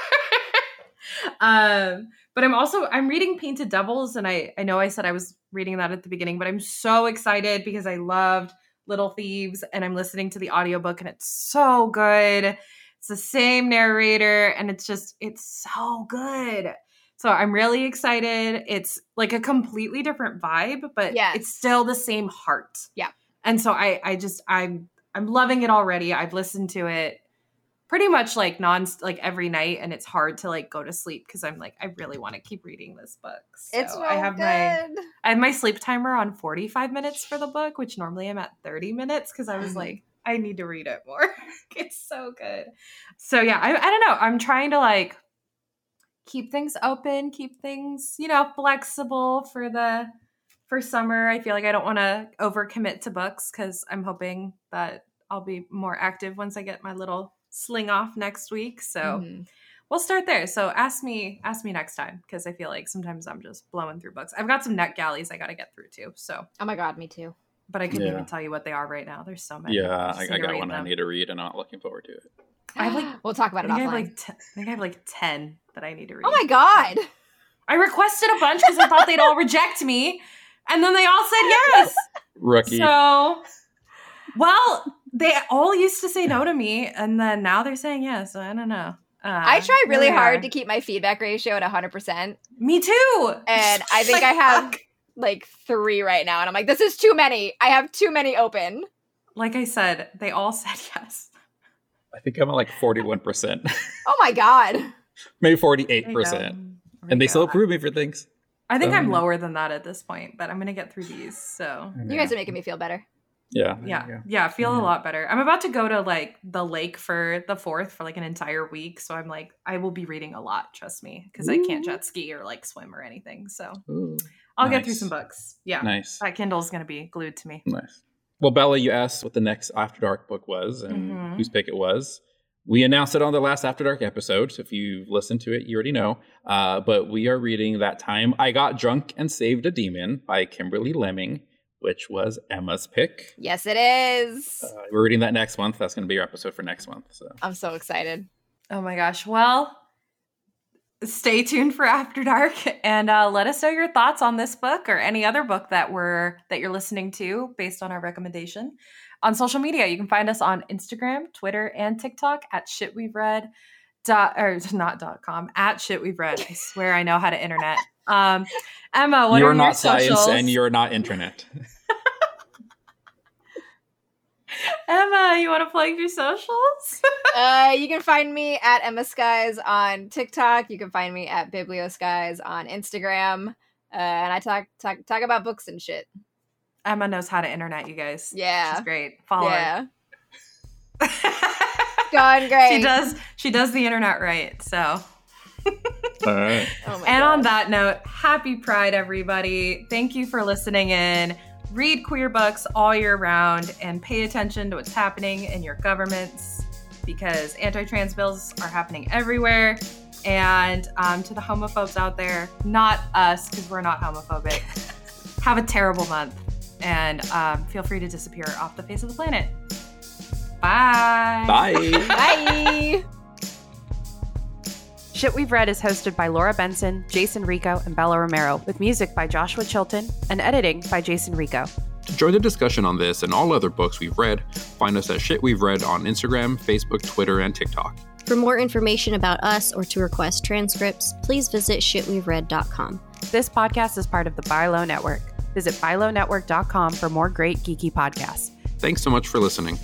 um but I'm also I'm reading Painted Devils and I I know I said I was reading that at the beginning, but I'm so excited because I loved Little Thieves and I'm listening to the audiobook and it's so good. It's the same narrator and it's just it's so good. So I'm really excited. It's like a completely different vibe, but Yes. it's still the same heart. Yeah. And so I I just I'm I'm loving it already. I've listened to it pretty much like non like every night and it's hard to like go to sleep because I'm like I really want to keep reading this book. So it's so I have my good. I have my sleep timer on 45 minutes for the book, which normally I'm at 30 minutes because I was Mhm. like, I need to read it more. it's so good. So yeah, I, I don't know. I'm trying to like keep things open, keep things, you know, flexible for the for summer. I feel like I don't want to overcommit to books because I'm hoping that I'll be more active once I get my little sling off next week. So Mhm. we'll start there. So ask me, ask me next time because I feel like sometimes I'm just blowing through books. I've got some NetGalleys I got to get through too. So, Oh my god, me too. but I couldn't Yeah. even tell you what they are right now. There's so many. Yeah, I, I got read one I need to read, and I'm not looking forward to it. I have, like- we'll talk I about it I have like t- I think I have like ten that I need to read. oh my god. I requested a bunch because I thought they'd all reject me, and then they all said yes. Rookie. So, well, they all used to say no to me, and then now they're saying yes. So I don't know. Uh, I try really hard are. to keep my feedback ratio at 100%. Me too. And I think Like, I have fuck. like three right now. And I'm like, this is too many. I have too many open. Like I said, they all said yes. I think I'm at like 41%, Oh my God. maybe 48%. And they go. still approve me for things. I think I'm Um, lower than that at this point, but I'm gonna get through these. So You guys are making me feel better. Yeah. there you yeah, go. yeah, I feel a lot better. I'm about to go to like the lake for the fourth for like an entire week, so I'm like, I will be reading a lot. Trust me, because I can't jet ski or like swim or anything. So Ooh, I'll get through some books. Yeah, nice. that Kindle's gonna be glued to me. Nice. Well, Bella, you asked what the next After Dark book was and Mhm. whose pick it was. We announced it on the last After Dark episode. So if you've listened to it, you already know. Uh, but we are reading That Time I Got Drunk and Saved a Demon by Kimberly Lemming, which was Emma's pick. Yes, it is. Uh, we're reading that next month. That's going to be your episode for next month. So I'm so excited. Oh my gosh. Well, stay tuned for After Dark and uh, let us know your thoughts on this book or any other book that we're that you're listening to based on our recommendation. On social media, you can find us on Instagram, Twitter, and TikTok at shit we've read. Dot or not dot com at shit we've read. I swear I know how to internet. Um, Emma, what you're are not your science and you're not internet. Emma, you want to plug your socials? uh, you can find me at Emma Skies on TikTok. You can find me at Biblioskies on Instagram. Uh, and I talk, talk talk about books and shit. Emma knows how to internet, you guys. Yeah. She's great. Follow yeah. her. Going great. she does she does the internet right so All right. Oh my and on that note happy pride everybody. Thank you for listening in. Read queer books all year round and pay attention to what's happening in your governments because anti-trans bills are happening everywhere. And um, to the homophobes out there not us because we're not homophobic. Have a terrible month and um, feel free to disappear off the face of the planet. Bye. Bye. Bye. Shit We've Read is hosted by Laura Benson, Jason Rico, and Bella Romero, with music by Joshua Chilton and editing by Jason Rico. To join the discussion on this and all other books we've read, find us at Shit We've Read on Instagram, Facebook, Twitter, and TikTok. For more information about us or to request transcripts, please visit shitwe'veread.com. This podcast is part of the BYLO Network. Visit bylonetwork.com for more great geeky podcasts. Thanks so much for listening.